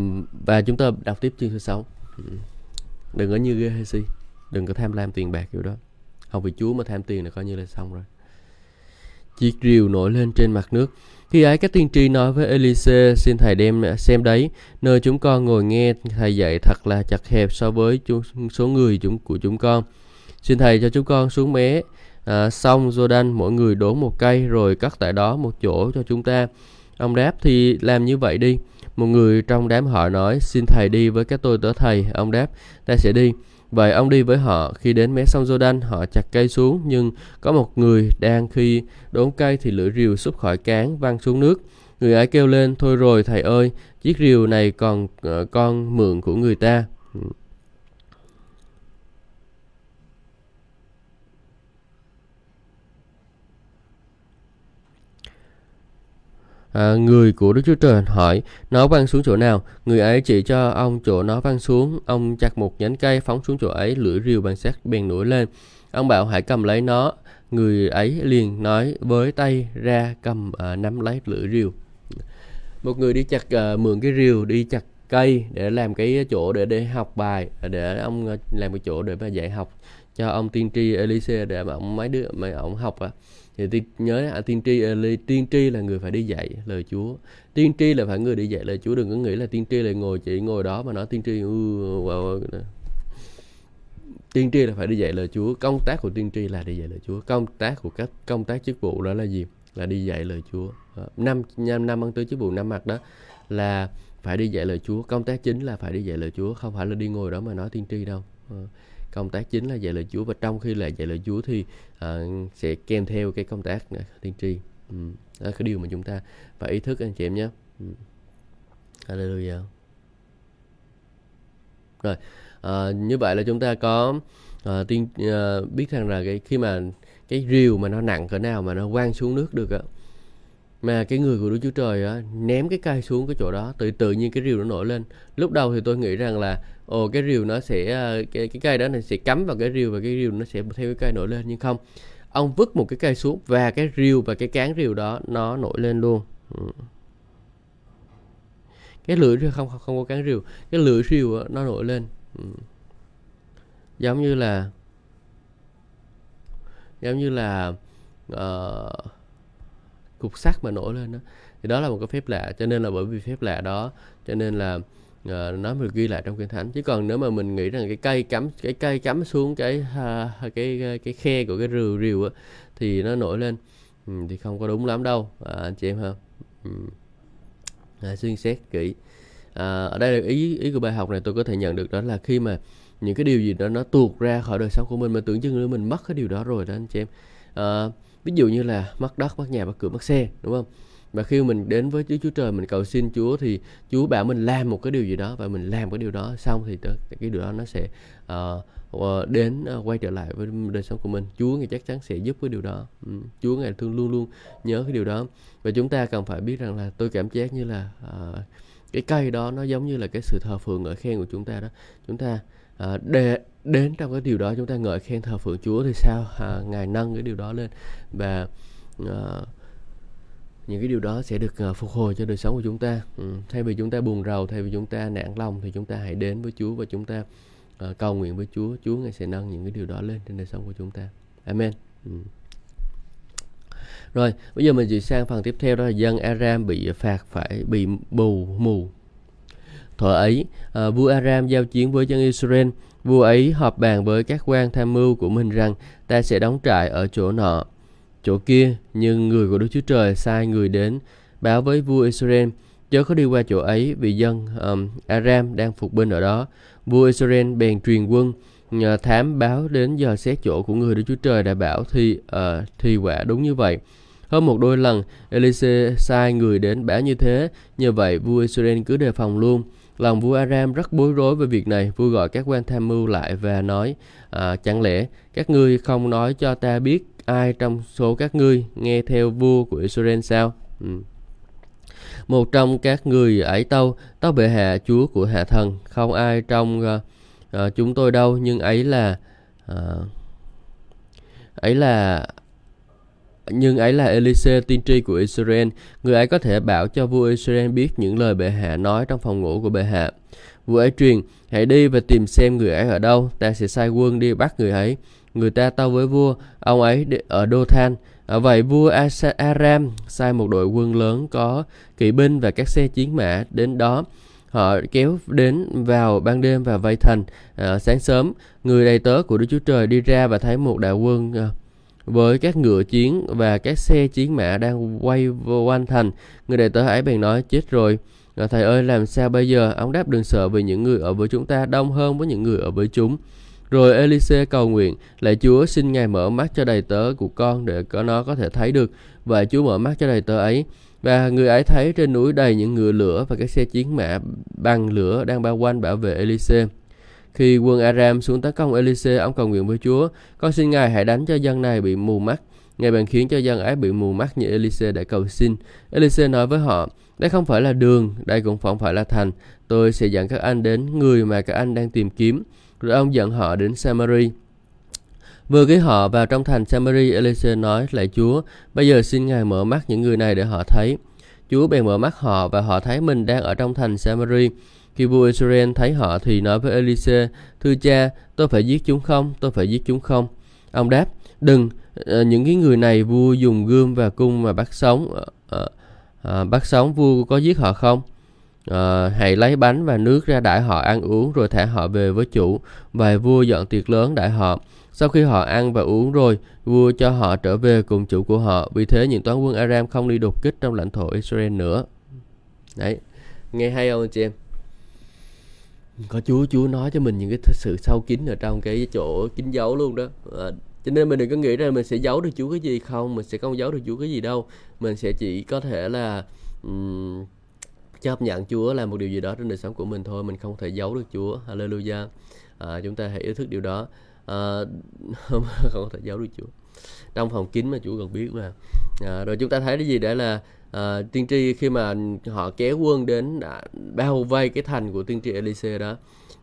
và chúng ta đọc tiếp chương thứ 6. Đừng có như Gehazi, đừng có tham lam tiền bạc kiểu đó. Không vì Chúa mà tham tiền là coi như là xong rồi. Chiếc rìu nổi lên trên mặt nước. Khi ấy các tiên tri nói với Elise xin thầy đem xem đấy, nơi chúng con ngồi nghe thầy dạy thật là chặt hẹp so với số người chúng của chúng con. Xin thầy cho chúng con xuống mé à, sông Jordan mỗi người đốn một cây rồi cắt tại đó một chỗ cho chúng ta Ông đáp thì làm như vậy đi. Một người trong đám họ nói xin thầy đi với các tôi tớ thầy. Ông đáp ta sẽ đi. Vậy ông đi với họ, khi đến mé sông Jordan, họ chặt cây xuống, nhưng có một người đang khi đốn cây thì lưỡi rìu xúc khỏi cán văng xuống nước. Người ấy kêu lên, thôi rồi thầy ơi, chiếc rìu này còn uh, con mượn của người ta. À, người của Đức Chúa Trời hỏi nó văng xuống chỗ nào? Người ấy chỉ cho ông chỗ nó văng xuống ông chặt một nhánh cây phóng xuống chỗ ấy lưỡi rìu bằng sắt bèn nổi lên. Ông bảo hãy cầm lấy nó. Người ấy liền nói với tay ra cầm à, nắm lấy lưỡi rìu. Một người đi chặt à, mượn cái rìu đi chặt cây để làm cái chỗ để để học bài để ông à, làm cái chỗ để mà dạy học cho ông tiên tri Elise để mà ông mấy đứa mà ông học à thì tiên, nhớ à tiên tri à, tiên tri là người phải đi dạy lời Chúa. Tiên tri là phải người đi dạy lời Chúa đừng có nghĩ là tiên tri là ngồi chỉ ngồi đó mà nói tiên tri uh, tiên tri là phải đi dạy lời Chúa công tác của tiên tri là đi dạy lời Chúa. Công tác của các công tác chức vụ đó là gì? Là đi dạy lời Chúa. Năm năm năm ăn tới chức vụ năm mặt đó là phải đi dạy lời Chúa công tác chính là phải đi dạy lời Chúa không phải là đi ngồi đó mà nói tiên tri đâu. Ờ công tác chính là dạy lời Chúa và trong khi là dạy lời Chúa thì uh, sẽ kèm theo cái công tác này, tiên tri ừ. đó là cái điều mà chúng ta phải ý thức anh chị em nhé ừ. Hallelujah rồi à, như vậy là chúng ta có à, tiên à, biết rằng là cái khi mà cái rìu mà nó nặng cỡ nào mà nó quăng xuống nước được á mà cái người của Đức Chúa Trời á, ném cái cây xuống cái chỗ đó tự tự nhiên cái rìu nó nổi lên. Lúc đầu thì tôi nghĩ rằng là ồ cái rìu nó sẽ à, cái cái cây đó này sẽ cắm vào cái rìu và cái rìu nó sẽ theo cái cây nổi lên nhưng không. Ông vứt một cái cây xuống và cái rìu và cái cán rìu đó nó nổi lên luôn. Ừ. Cái lưỡi rìu không không có cán rìu. Cái lưỡi rìu nó nổi lên. Ừ. Giống như là giống như là uh, cục sắt mà nổi lên đó. Thì đó là một cái phép lạ cho nên là bởi vì phép lạ đó cho nên là uh, nó được ghi lại trong kinh thánh. Chứ còn nếu mà mình nghĩ rằng cái cây cắm cái cây cắm xuống cái uh, cái cái khe của cái rìu rìu á, thì nó nổi lên. Ừ, thì không có đúng lắm đâu à, anh chị em ha. Ừ. à, suy xét kỹ. À, ở đây là ý ý của bài học này tôi có thể nhận được đó là khi mà những cái điều gì đó nó tuột ra khỏi đời sống của mình mà tưởng chừng như mình mất cái điều đó rồi đó anh chị em. À, ví dụ như là mất đất mất nhà mất cửa mất xe đúng không? Và khi mình đến với Chúa Chúa Trời mình cầu xin Chúa thì Chúa bảo mình làm một cái điều gì đó và mình làm cái điều đó xong thì cái điều đó nó sẽ uh, đến uh, quay trở lại với đời sống của mình. Chúa ngài chắc chắn sẽ giúp cái điều đó. Ừ. Chúa ngài thương luôn luôn nhớ cái điều đó. Và chúng ta cần phải biết rằng là tôi cảm giác như là uh, cái cây đó nó giống như là cái sự thờ phượng ngợi khen của chúng ta đó. Chúng ta uh, để đến trong cái điều đó chúng ta ngợi khen thờ phượng Chúa thì sao? À, ngài nâng cái điều đó lên và à, những cái điều đó sẽ được uh, phục hồi cho đời sống của chúng ta. Ừ, thay vì chúng ta buồn rầu thay vì chúng ta nản lòng thì chúng ta hãy đến với Chúa và chúng ta uh, cầu nguyện với Chúa. Chúa ngài sẽ nâng những cái điều đó lên trên đời sống của chúng ta. Amen. Ừ. Rồi, bây giờ mình chuyển sang phần tiếp theo đó là dân Aram bị phạt phải bị bù mù. Thuở ấy, uh, vua Aram giao chiến với dân Israel Vua ấy họp bàn với các quan tham mưu của mình rằng ta sẽ đóng trại ở chỗ nọ, chỗ kia, nhưng người của Đức Chúa Trời sai người đến báo với vua Israel chớ có đi qua chỗ ấy vì dân um, Aram đang phục binh ở đó. Vua Israel bèn truyền quân nhờ thám báo đến giờ xét chỗ của người Đức Chúa Trời đã bảo thì uh, ờ, thì quả đúng như vậy. Hơn một đôi lần, Elise sai người đến báo như thế, như vậy vua Israel cứ đề phòng luôn. Lòng vua Aram rất bối rối về việc này, vua gọi các quan tham mưu lại và nói, à, chẳng lẽ các ngươi không nói cho ta biết ai trong số các ngươi nghe theo vua của Israel sao? Ừ. Một trong các người ấy tâu, tâu bệ hạ chúa của hạ thần, không ai trong uh, uh, chúng tôi đâu, nhưng ấy là uh, ấy là nhưng ấy là Elise tiên tri của Israel, người ấy có thể bảo cho vua Israel biết những lời bệ hạ nói trong phòng ngủ của bệ hạ. Vua ấy truyền, hãy đi và tìm xem người ấy ở đâu, ta sẽ sai quân đi bắt người ấy. Người ta tâu với vua, ông ấy ở Đô Than. Ở vậy vua Aram sai một đội quân lớn có kỵ binh và các xe chiến mã đến đó. Họ kéo đến vào ban đêm và vây thành. À, sáng sớm, người đầy tớ của Đức Chúa Trời đi ra và thấy một đại quân à, với các ngựa chiến và các xe chiến mã đang quay vô quanh thành. Người đệ tử ấy bèn nói chết rồi. À, thầy ơi làm sao bây giờ? Ông đáp đừng sợ vì những người ở với chúng ta đông hơn với những người ở với chúng. Rồi Elise cầu nguyện, lại Chúa xin Ngài mở mắt cho đầy tớ của con để có nó có thể thấy được. Và Chúa mở mắt cho đầy tớ ấy. Và người ấy thấy trên núi đầy những ngựa lửa và các xe chiến mã bằng lửa đang bao quanh bảo vệ Elise. Khi quân Aram xuống tấn công Elise, ông cầu nguyện với Chúa, con xin Ngài hãy đánh cho dân này bị mù mắt. Ngài bèn khiến cho dân ấy bị mù mắt như Elise đã cầu xin. Elise nói với họ, đây không phải là đường, đây cũng không phải là thành. Tôi sẽ dẫn các anh đến người mà các anh đang tìm kiếm. Rồi ông dẫn họ đến Samari. Vừa khi họ vào trong thành Samari, Elise nói lại Chúa, bây giờ xin Ngài mở mắt những người này để họ thấy. Chúa bèn mở mắt họ và họ thấy mình đang ở trong thành Samari. Khi vua Israel thấy họ thì nói với Elise, Thưa cha, tôi phải giết chúng không? Tôi phải giết chúng không? Ông đáp, đừng, ờ, những cái người này vua dùng gươm và cung mà bắt sống. À, à, bắt sống vua có giết họ không? À, hãy lấy bánh và nước ra đãi họ ăn uống rồi thả họ về với chủ. Và vua dọn tiệc lớn đãi họ. Sau khi họ ăn và uống rồi, vua cho họ trở về cùng chủ của họ. Vì thế những toán quân Aram không đi đột kích trong lãnh thổ Israel nữa. Đấy, nghe hay không anh chị em? Có Chúa Chúa nói cho mình những cái sự sâu kín ở trong cái chỗ kín dấu luôn đó. À, cho nên mình đừng có nghĩ rằng mình sẽ giấu được Chúa cái gì. Không mình sẽ không giấu được Chúa cái gì đâu. Mình sẽ chỉ có thể là um, chấp nhận Chúa làm một điều gì đó trên đời sống của mình thôi. Mình không thể giấu được Chúa. Hallelujah. À, chúng ta hãy ý thức điều đó. À, không thể giấu được Chúa. Trong phòng kín mà Chúa còn biết mà. À, rồi chúng ta thấy cái gì để là uh, tiên tri khi mà họ kéo quân đến đã bao vây cái thành của tiên tri Elise đó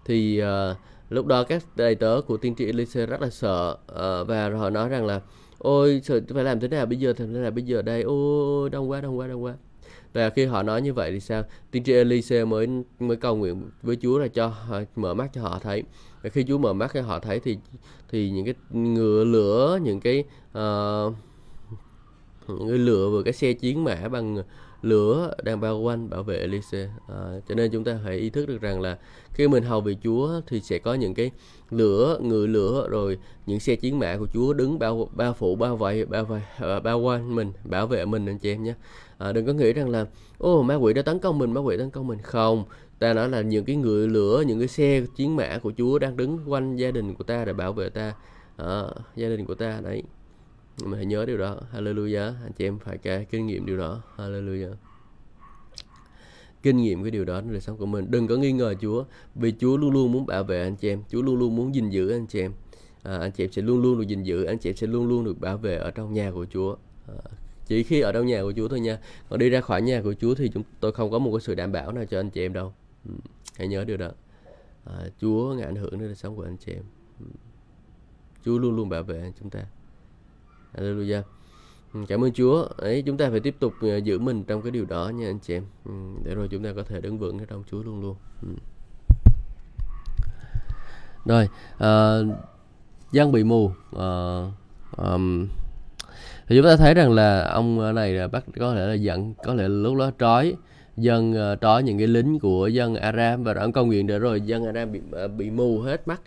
thì uh, lúc đó các đầy tớ của tiên tri Elise rất là sợ uh, và họ nói rằng là ôi sợ phải làm thế nào bây giờ thế nào bây giờ đây? Ôi đông quá đông quá đông quá. Và khi họ nói như vậy thì sao? Tiên tri Elise mới mới cầu nguyện với Chúa là cho họ, mở mắt cho họ thấy. Và khi Chúa mở mắt cho họ thấy thì thì những cái ngựa lửa những cái uh, người lửa vừa cái xe chiến mã bằng lửa đang bao quanh bảo vệ Elise à, cho nên chúng ta phải ý thức được rằng là khi mình hầu về Chúa thì sẽ có những cái lửa người lửa rồi những xe chiến mã của Chúa đứng bao bao phủ bao vây bao vây à, bao quanh mình bảo vệ mình anh chị em nhé. À, đừng có nghĩ rằng là ô ma quỷ đã tấn công mình ma quỷ tấn công mình. Không ta nói là những cái người lửa những cái xe chiến mã của Chúa đang đứng quanh gia đình của ta để bảo vệ ta. À, gia đình của ta đấy mình hãy nhớ điều đó. Hallelujah. Anh chị em phải cái kinh nghiệm điều đó. Hallelujah. Kinh nghiệm cái điều đó trong đời sống của mình. Đừng có nghi ngờ Chúa vì Chúa luôn luôn muốn bảo vệ anh chị em. Chúa luôn luôn muốn gìn giữ anh chị em. À, anh chị em sẽ luôn luôn được gìn giữ anh chị em sẽ luôn luôn được bảo vệ ở trong nhà của Chúa. À, chỉ khi ở trong nhà của Chúa thôi nha. Còn đi ra khỏi nhà của Chúa thì chúng tôi không có một cái sự đảm bảo nào cho anh chị em đâu. Ừ, hãy nhớ điều đó. À, Chúa ngại ảnh hưởng đến đời sống của anh chị em. Ừ. Chúa luôn luôn bảo vệ chúng ta. Hallelujah. Ừ, cảm ơn Chúa. Ấy chúng ta phải tiếp tục ờ, giữ mình trong cái điều đó nha anh chị em. Ừ, để rồi chúng ta có thể đứng vững ở trong Chúa luôn luôn. Ừ. Rồi ờ, uh, dân bị mù. Uh, um, thì chúng ta thấy rằng là ông này là bắt có thể là giận có thể lúc đó trói dân uh, trói những cái lính của dân Aram và ông công nguyện để rồi dân Aram bị uh, bị mù hết mắt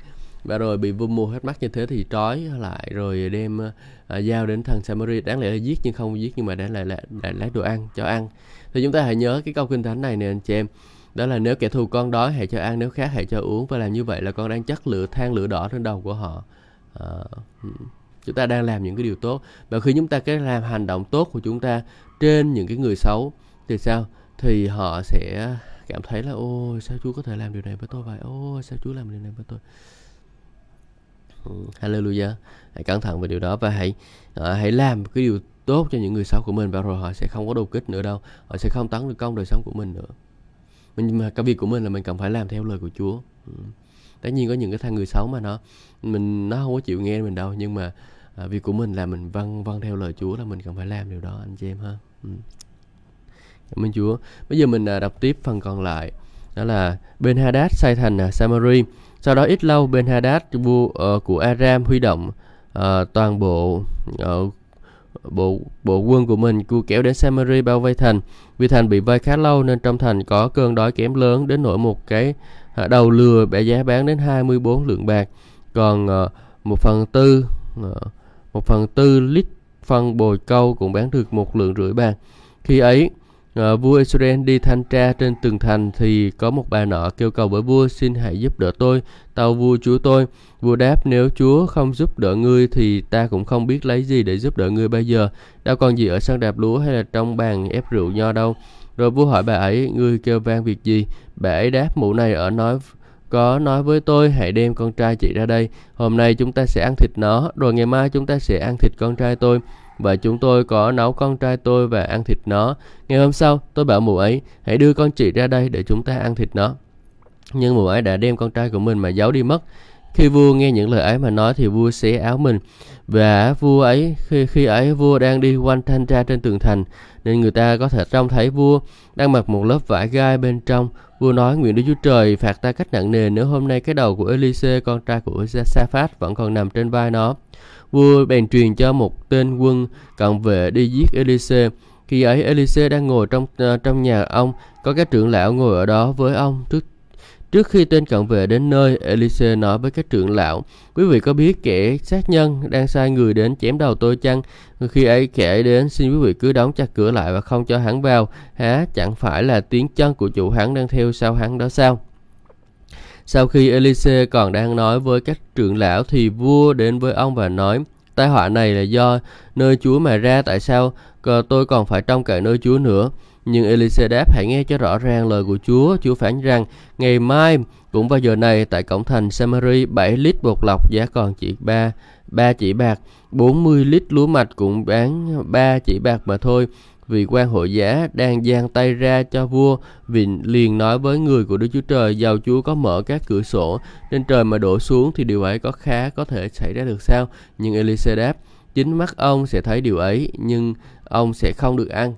và rồi bị vua mua hết mắt như thế thì trói lại rồi đem uh, giao đến thằng Samari đáng lẽ là giết nhưng không giết nhưng mà đáng lại lại, lại lấy đồ ăn cho ăn. Thì chúng ta hãy nhớ cái câu kinh thánh này nè anh chị em. Đó là nếu kẻ thù con đói hãy cho ăn nếu khác hãy cho uống. Và làm như vậy là con đang chất lửa than lửa đỏ trên đầu của họ. À, chúng ta đang làm những cái điều tốt. Và khi chúng ta cái làm hành động tốt của chúng ta trên những cái người xấu thì sao? Thì họ sẽ cảm thấy là ôi sao Chúa có thể làm điều này với tôi vậy? Ôi sao Chúa làm điều này với tôi? Ừ, hallelujah. Hãy cẩn thận về điều đó và hãy uh, hãy làm cái điều tốt cho những người xấu của mình và rồi họ sẽ không có đột kích nữa đâu. Họ sẽ không tấn được công đời sống của mình nữa. Mình mà cái việc của mình là mình cần phải làm theo lời của Chúa. Ừ. tất nhiên có những cái thằng người xấu mà nó mình nó không có chịu nghe mình đâu nhưng mà à, việc của mình là mình vâng vâng theo lời Chúa là mình cần phải làm điều đó anh chị em ha. Ừ. cảm ơn Chúa. Bây giờ mình à, đọc tiếp phần còn lại. Đó là Ben Hadad xây thành à, Samari sau đó ít lâu Ben Hadad vua uh, của Aram huy động uh, toàn bộ uh, bộ bộ quân của mình cua kéo đến Samari bao vây thành. Vì thành bị vây khá lâu nên trong thành có cơn đói kém lớn đến nỗi một cái uh, đầu lừa bẻ giá bán đến 24 lượng bạc. Còn uh, một phần tư uh, một phần tư lít phân bồi câu cũng bán được một lượng rưỡi bạc. Khi ấy à, vua Israel đi thanh tra trên từng thành thì có một bà nọ kêu cầu với vua xin hãy giúp đỡ tôi tàu vua chúa tôi. Vua đáp nếu chúa không giúp đỡ ngươi thì ta cũng không biết lấy gì để giúp đỡ ngươi bây giờ. Đâu còn gì ở sân đạp lúa hay là trong bàn ép rượu nho đâu. Rồi vua hỏi bà ấy ngươi kêu vang việc gì? Bà ấy đáp mụ này ở nói có nói với tôi hãy đem con trai chị ra đây. Hôm nay chúng ta sẽ ăn thịt nó rồi ngày mai chúng ta sẽ ăn thịt con trai tôi và chúng tôi có nấu con trai tôi và ăn thịt nó. Ngày hôm sau, tôi bảo mụ ấy, hãy đưa con chị ra đây để chúng ta ăn thịt nó. Nhưng mụ ấy đã đem con trai của mình mà giấu đi mất. Khi vua nghe những lời ấy mà nói thì vua xé áo mình. Và vua ấy, khi, khi ấy vua đang đi quanh thanh tra trên tường thành, nên người ta có thể trông thấy vua đang mặc một lớp vải gai bên trong. Vua nói, nguyện Đức Chúa Trời phạt ta cách nặng nề nếu hôm nay cái đầu của Elise, con trai của Sa-phát vẫn còn nằm trên vai nó. Vua bèn truyền cho một tên quân cận vệ đi giết Elise. Khi ấy Elise đang ngồi trong uh, trong nhà ông, có các trưởng lão ngồi ở đó với ông trước Trước khi tên cận vệ đến nơi, Elise nói với các trưởng lão, quý vị có biết kẻ sát nhân đang sai người đến chém đầu tôi chăng? Khi ấy kẻ đến xin quý vị cứ đóng chặt cửa lại và không cho hắn vào, há chẳng phải là tiếng chân của chủ hắn đang theo sau hắn đó sao? Sau khi Elise còn đang nói với các trưởng lão thì vua đến với ông và nói Tai họa này là do nơi Chúa mà ra tại sao tôi còn phải trông cậy nơi Chúa nữa. Nhưng Elise đáp hãy nghe cho rõ ràng lời của Chúa. Chúa phán rằng ngày mai cũng vào giờ này tại cổng thành Samari 7 lít bột lọc giá còn chỉ 3 3 chỉ bạc, 40 lít lúa mạch cũng bán 3 chỉ bạc mà thôi vị quan hội giá đang giang tay ra cho vua, vì liền nói với người của Đức Chúa Trời, giàu Chúa có mở các cửa sổ nên trời mà đổ xuống thì điều ấy có khá có thể xảy ra được sao? Nhưng Elise đáp, chính mắt ông sẽ thấy điều ấy, nhưng ông sẽ không được ăn.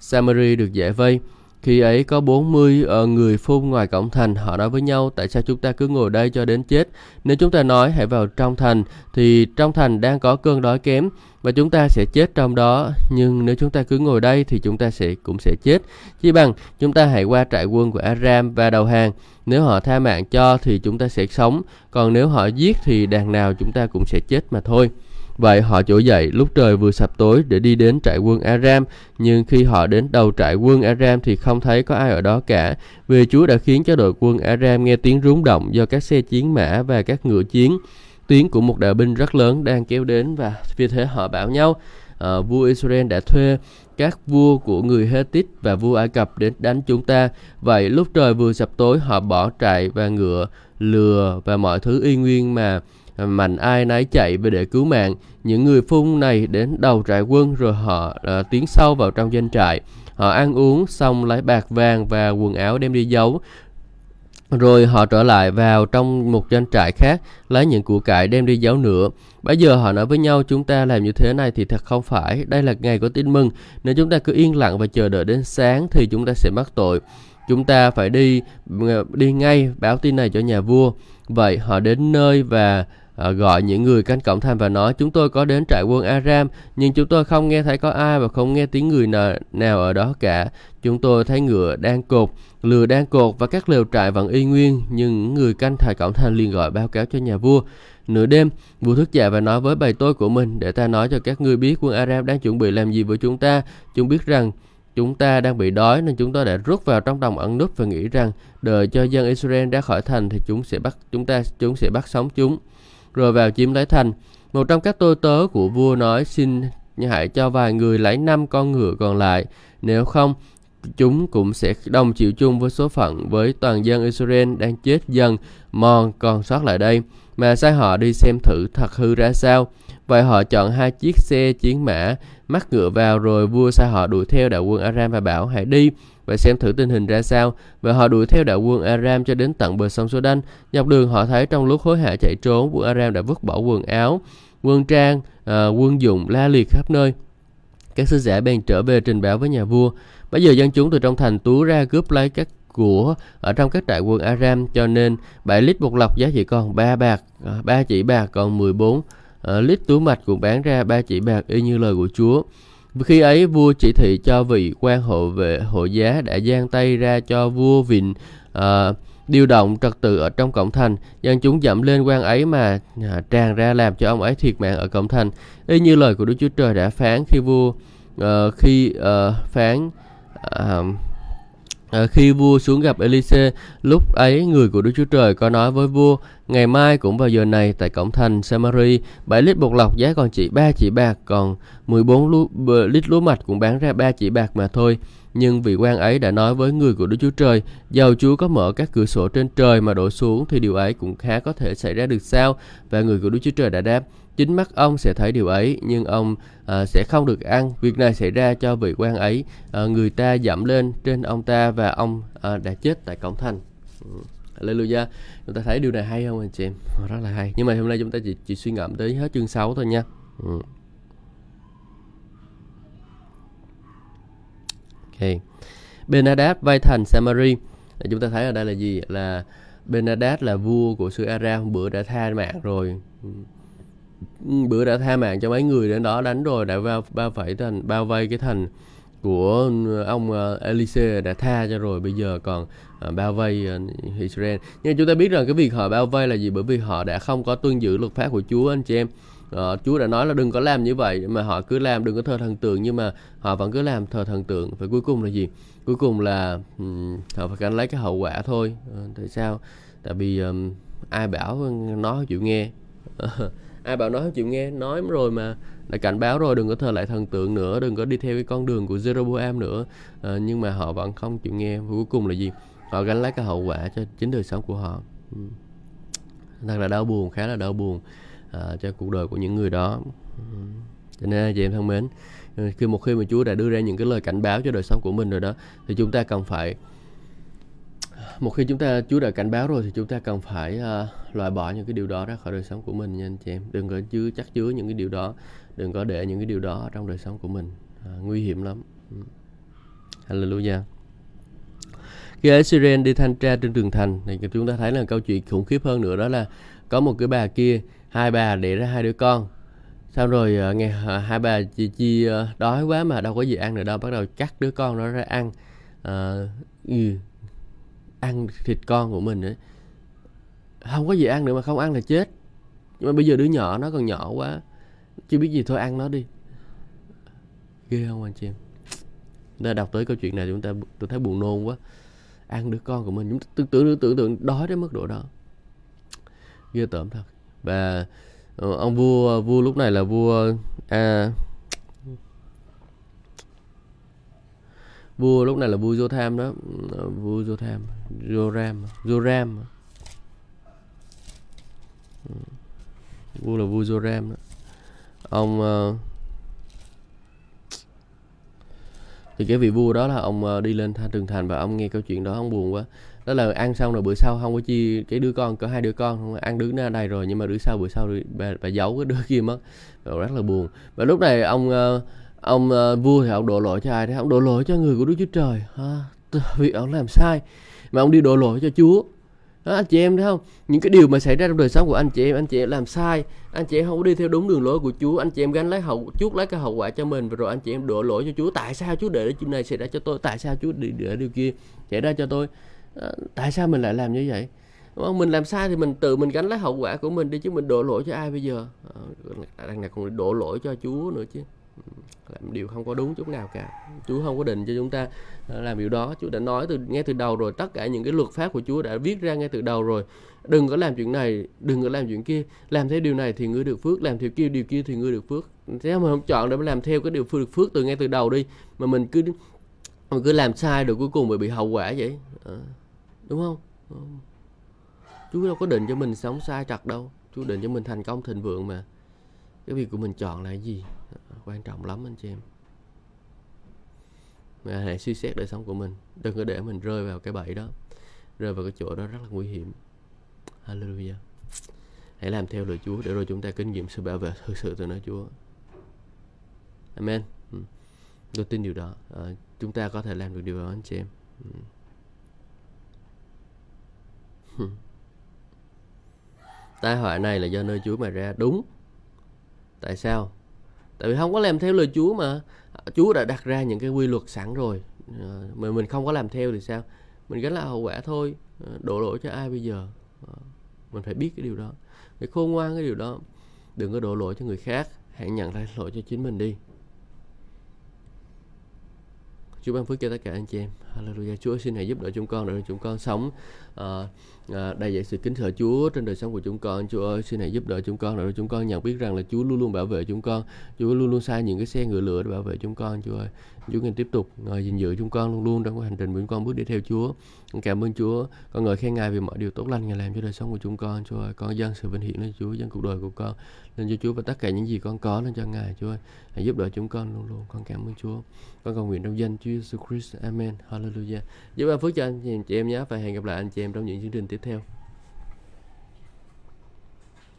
Samari được giải vây khi ấy có 40 uh, ờ, người phun ngoài cổng thành, họ nói với nhau tại sao chúng ta cứ ngồi đây cho đến chết. Nếu chúng ta nói hãy vào trong thành thì trong thành đang có cơn đói kém và chúng ta sẽ chết trong đó. Nhưng nếu chúng ta cứ ngồi đây thì chúng ta sẽ cũng sẽ chết. Chỉ bằng chúng ta hãy qua trại quân của Aram và đầu hàng. Nếu họ tha mạng cho thì chúng ta sẽ sống, còn nếu họ giết thì đàn nào chúng ta cũng sẽ chết mà thôi. Vậy họ trỗi dậy lúc trời vừa sập tối để đi đến trại quân Aram, nhưng khi họ đến đầu trại quân Aram thì không thấy có ai ở đó cả, vì Chúa đã khiến cho đội quân Aram nghe tiếng rúng động do các xe chiến mã và các ngựa chiến. Tiếng của một đạo binh rất lớn đang kéo đến và vì thế họ bảo nhau, à, vua Israel đã thuê các vua của người Hethit và vua Ai Cập đến đánh chúng ta. Vậy lúc trời vừa sập tối họ bỏ trại và ngựa, lừa và mọi thứ y nguyên mà mạnh ai nấy chạy về để cứu mạng. Những người phun này đến đầu trại quân rồi họ uh, tiến sâu vào trong doanh trại. Họ ăn uống xong lấy bạc vàng và quần áo đem đi giấu. Rồi họ trở lại vào trong một doanh trại khác, lấy những của cải đem đi giấu nữa. Bây giờ họ nói với nhau chúng ta làm như thế này thì thật không phải. Đây là ngày có tin mừng. Nếu chúng ta cứ yên lặng và chờ đợi đến sáng thì chúng ta sẽ mắc tội. Chúng ta phải đi ờ, đi ngay báo tin này cho nhà vua. Vậy họ đến nơi và Ờ, gọi những người canh cổng thành và nói chúng tôi có đến trại quân Aram nhưng chúng tôi không nghe thấy có ai và không nghe tiếng người nào, nào ở đó cả. Chúng tôi thấy ngựa đang cột, lừa đang cột và các lều trại vẫn y nguyên nhưng người canh trại cổng thành liền gọi báo cáo cho nhà vua. Nửa đêm, vua thức dậy và nói với bầy tôi của mình để ta nói cho các ngươi biết quân Aram đang chuẩn bị làm gì với chúng ta. Chúng biết rằng chúng ta đang bị đói nên chúng tôi đã rút vào trong đồng ẩn núp và nghĩ rằng đợi cho dân Israel ra khỏi thành thì chúng sẽ bắt chúng ta chúng sẽ bắt sống chúng rồi vào chiếm lấy thành. Một trong các tôi tớ của vua nói xin hãy cho vài người lấy năm con ngựa còn lại, nếu không chúng cũng sẽ đồng chịu chung với số phận với toàn dân Israel đang chết dần. Mòn còn sót lại đây mà sai họ đi xem thử thật hư ra sao. Vậy họ chọn hai chiếc xe chiến mã, mắc ngựa vào rồi vua sai họ đuổi theo đạo quân Aram và bảo hãy đi và xem thử tình hình ra sao. Và họ đuổi theo đạo quân Aram cho đến tận bờ sông Sudan. Dọc đường họ thấy trong lúc hối hả chạy trốn, quân Aram đã vứt bỏ quần áo, quân trang, à, quân dụng la liệt khắp nơi. Các sứ giả bèn trở về trình báo với nhà vua. Bây giờ dân chúng từ trong thành tú ra cướp lấy các của ở trong các trại quân Aram cho nên 7 lít bột lọc giá chỉ còn 3 bạc, à, 3 chỉ bạc còn 14 à, lít túi mạch cũng bán ra 3 chỉ bạc y như lời của Chúa. Khi ấy vua chỉ thị cho vị quan hộ vệ hộ giá đã giang tay ra cho vua Vịnh à, điều động trật tự ở trong cổng thành dân chúng dẫm lên quan ấy mà à, tràn ra làm cho ông ấy thiệt mạng ở cổng thành y như lời của Đức Chúa Trời đã phán khi vua uh, khi uh, phán uh, À, khi vua xuống gặp Elise, lúc ấy người của Đức Chúa Trời có nói với vua, ngày mai cũng vào giờ này tại cổng thành Samari, 7 lít bột lọc giá còn chỉ 3 chỉ bạc, còn 14 lú, lít lúa mạch cũng bán ra 3 chỉ bạc mà thôi. Nhưng vị quan ấy đã nói với người của Đức Chúa Trời, dầu Chúa có mở các cửa sổ trên trời mà đổ xuống thì điều ấy cũng khá có thể xảy ra được sao? Và người của Đức Chúa Trời đã đáp, chính mắt ông sẽ thấy điều ấy nhưng ông à, sẽ không được ăn. Việc này xảy ra cho vị quan ấy. À, người ta dẫm lên trên ông ta và ông à, đã chết tại cổng thành. Ừ. Hallelujah. Chúng ta thấy điều này hay không anh chị em? Ờ, rất là hay. Nhưng mà hôm nay chúng ta chỉ, chỉ suy ngẫm tới hết chương 6 thôi nha. Ừ. ok. Benadad vay thành Samari. Chúng ta thấy ở đây là gì? Là Benadad là vua của xứ Aram. Bữa đã tha mạng rồi. Ừ bữa đã tha mạng cho mấy người đến đó đánh rồi đã bao bao vây thành bao vây cái thành của ờ, ông uh, Elise đã tha cho rồi bây giờ còn uh, bao vây uh, Israel. Nhưng chúng ta biết rằng cái việc họ bao vây là gì? Bởi vì họ đã không có tuân giữ luật pháp của Chúa anh chị em. Uh, Chúa đã nói là đừng có làm như vậy mà họ cứ làm đừng có thờ thần tượng nhưng mà họ vẫn cứ làm thờ thần tượng. Và cuối cùng là gì? Cuối cùng là um, họ phải gánh lấy cái hậu quả thôi. Uh, tại sao? Tại vì um, ai bảo nó chịu nghe. ai bảo nói không chịu nghe. Nói rồi mà đã cảnh báo rồi đừng có thờ lại thần tượng nữa đừng có đi theo cái con đường của Jeroboam nữa. À, nhưng mà họ vẫn không chịu nghe. Và cuối cùng là gì? Họ gánh lấy cái hậu quả cho chính đời sống của họ. Ừ. Thật là đau buồn khá là đau buồn à, cho cuộc đời của những người đó. Ừ. Cho nên chị em thân mến khi một khi mà Chúa đã đưa ra những cái lời cảnh báo cho đời sống của mình rồi đó thì chúng ta cần phải một khi chúng ta Chúa đã cảnh báo rồi thì chúng ta cần phải uh, loại bỏ những cái điều đó ra khỏi đời sống của mình nha anh chị em. Đừng có chứa chắc chứa những cái điều đó đừng có để những cái điều đó trong đời sống của mình. Uh, nguy hiểm lắm. Ừ. Hallelujah. Khi Israel đi thanh tra trên tường thành thì chúng ta thấy là câu chuyện khủng khiếp hơn nữa đó là có một cái bà kia hai bà để ra hai đứa con. Sau rồi ờ, uh, nghe uh, hai bà chi chi uh, đói quá mà đâu có gì ăn nữa đâu bắt đầu cắt đứa con đó ra ăn. Uh, ăn thịt con của mình ấy. Không có gì ăn nữa mà không ăn là chết. Nhưng mà bây giờ đứa nhỏ nó còn nhỏ quá. Chưa biết gì thôi ăn nó đi. Ghê không anh chị em? Ta đọc tới câu chuyện này chúng ta tôi thấy buồn nôn quá. Ăn đứa con của mình. Chúng ta tưởng tưởng tưởng tượng đói đến mức độ đó. Ghê tởm thật. Và ờ, ông vua vua lúc này là vua à, vua lúc này là vua Jotham đó. Ờ, vua Jotham Joram Joram. Ừ. Vua là vua Joram đó. Ông uh, thì cái vị vua đó là ông uh, đi lên trường tường thành và ông nghe câu chuyện đó ông buồn quá. Đó là ăn xong rồi bữa sau không có chi cái đứa con có hai đứa con không ăn đứa nó đây rồi nhưng mà đứa sau bữa sau bà, bà giấu cái đứa kia mất. Rất là buồn. Và lúc này ông uh, ông uh, vua thì ông đổ lỗi cho ai đấy? Ông đổ lỗi cho người của đức chúa trời. À, ha vì ông làm sai mà ông đi đổ lỗi cho chúa. Đó, anh chị em thấy không? Những cái điều mà xảy ra trong đời sống của anh chị em anh chị em làm sai anh chị em không có đi theo đúng đường lối của chúa anh chị em gánh lấy hậu chuốc lấy cái hậu quả cho mình và rồi anh chị em đổ lỗi cho chúa. Tại sao chúa để chuyện này xảy ra cho tôi? Tại sao chúa để, để điều kia xảy ra cho tôi? À, tại sao mình lại làm như vậy? Đúng không? mình làm sai thì mình tự mình gánh lấy hậu quả của mình đi chứ mình đổ lỗi cho ai bây giờ? Ờ, à, đang này còn đổ lỗi cho chúa nữa chứ. Ừ, làm điều không có đúng chút nào cả. Chúa không có định cho chúng ta ờ, làm điều đó. Chúa đã nói từ ngay từ đầu rồi tất cả những cái luật pháp của Chúa đã viết ra ngay từ đầu rồi. Đừng có làm chuyện này đừng có làm chuyện kia. Làm theo điều này thì ngươi được phước làm theo kia điều kia thì ngươi được phước. Thế mà không chọn để mà làm theo cái điều phước được phước từ ngay từ đầu đi mà mình cứ mình cứ làm sai rồi cuối cùng bị bị hậu quả vậy. À, đúng không? Chúa đâu có định cho mình sống sai trật đâu. Chúa định cho mình thành công thịnh vượng mà. Cái việc của mình chọn là cái gì? Quan trọng lắm anh chị em. Mà hãy suy xét đời sống của mình. Đừng có để mình rơi vào cái bẫy đó. Rơi vào cái chỗ đó rất là nguy hiểm. Hallelujah. Hãy làm theo lời Chúa để rồi chúng ta kinh nghiệm sự bảo vệ thực sự từ nơi Chúa. Amen. Ừ. tôi tin điều đó. À, chúng ta có thể làm được điều đó anh chị em. Ừ. tai họa này là do nơi Chúa mà ra. Đúng. Tại sao? Tại vì không có làm theo lời Chúa mà. Chúa đã đặt ra những cái quy luật sẵn rồi. Ờ, mà mình không có làm theo thì sao? Mình gánh lại hậu quả thôi. Ờ, đổ lỗi cho ai bây giờ? Ờ, mình phải biết cái điều đó. Phải khôn ngoan cái điều đó. Đừng có đổ lỗi cho người khác. Hãy nhận ra lỗi cho chính mình đi. Chúa ban phước cho tất cả anh chị em. Hallelujah. Chúa xin hãy giúp đỡ chúng con để chúng con sống uh, à, đầy dạy sự kính sợ Chúa trên đời sống của chúng con. Chúa ơi, xin hãy giúp đỡ chúng con để chúng con nhận biết rằng là Chúa luôn luôn bảo vệ chúng con. Chúa luôn luôn sai những cái xe ngựa lửa để bảo vệ chúng con. Chúa ơi, Chúa ngài tiếp tục uh, gìn giữ chúng con luôn luôn trong cái hành trình của chúng con bước đi theo Chúa. Cảm ơn Chúa. Con ngợi khen Ngài vì mọi điều tốt lành Ngài làm cho đời sống của chúng con. Chúa ơi, con dâng sự vinh hiển lên Chúa, dâng cuộc đời của con lên cho Chúa và tất cả những gì con có lên cho Ngài. Chúa ơi, hãy giúp đỡ chúng con luôn luôn. Con cảm ơn Chúa. Con cầu nguyện trong danh Chúa Jesus Christ. Amen. Hallelujah. Giúp ban phước cho anh chị em nhé, và hẹn gặp lại anh chị em trong những chương trình tiếp theo.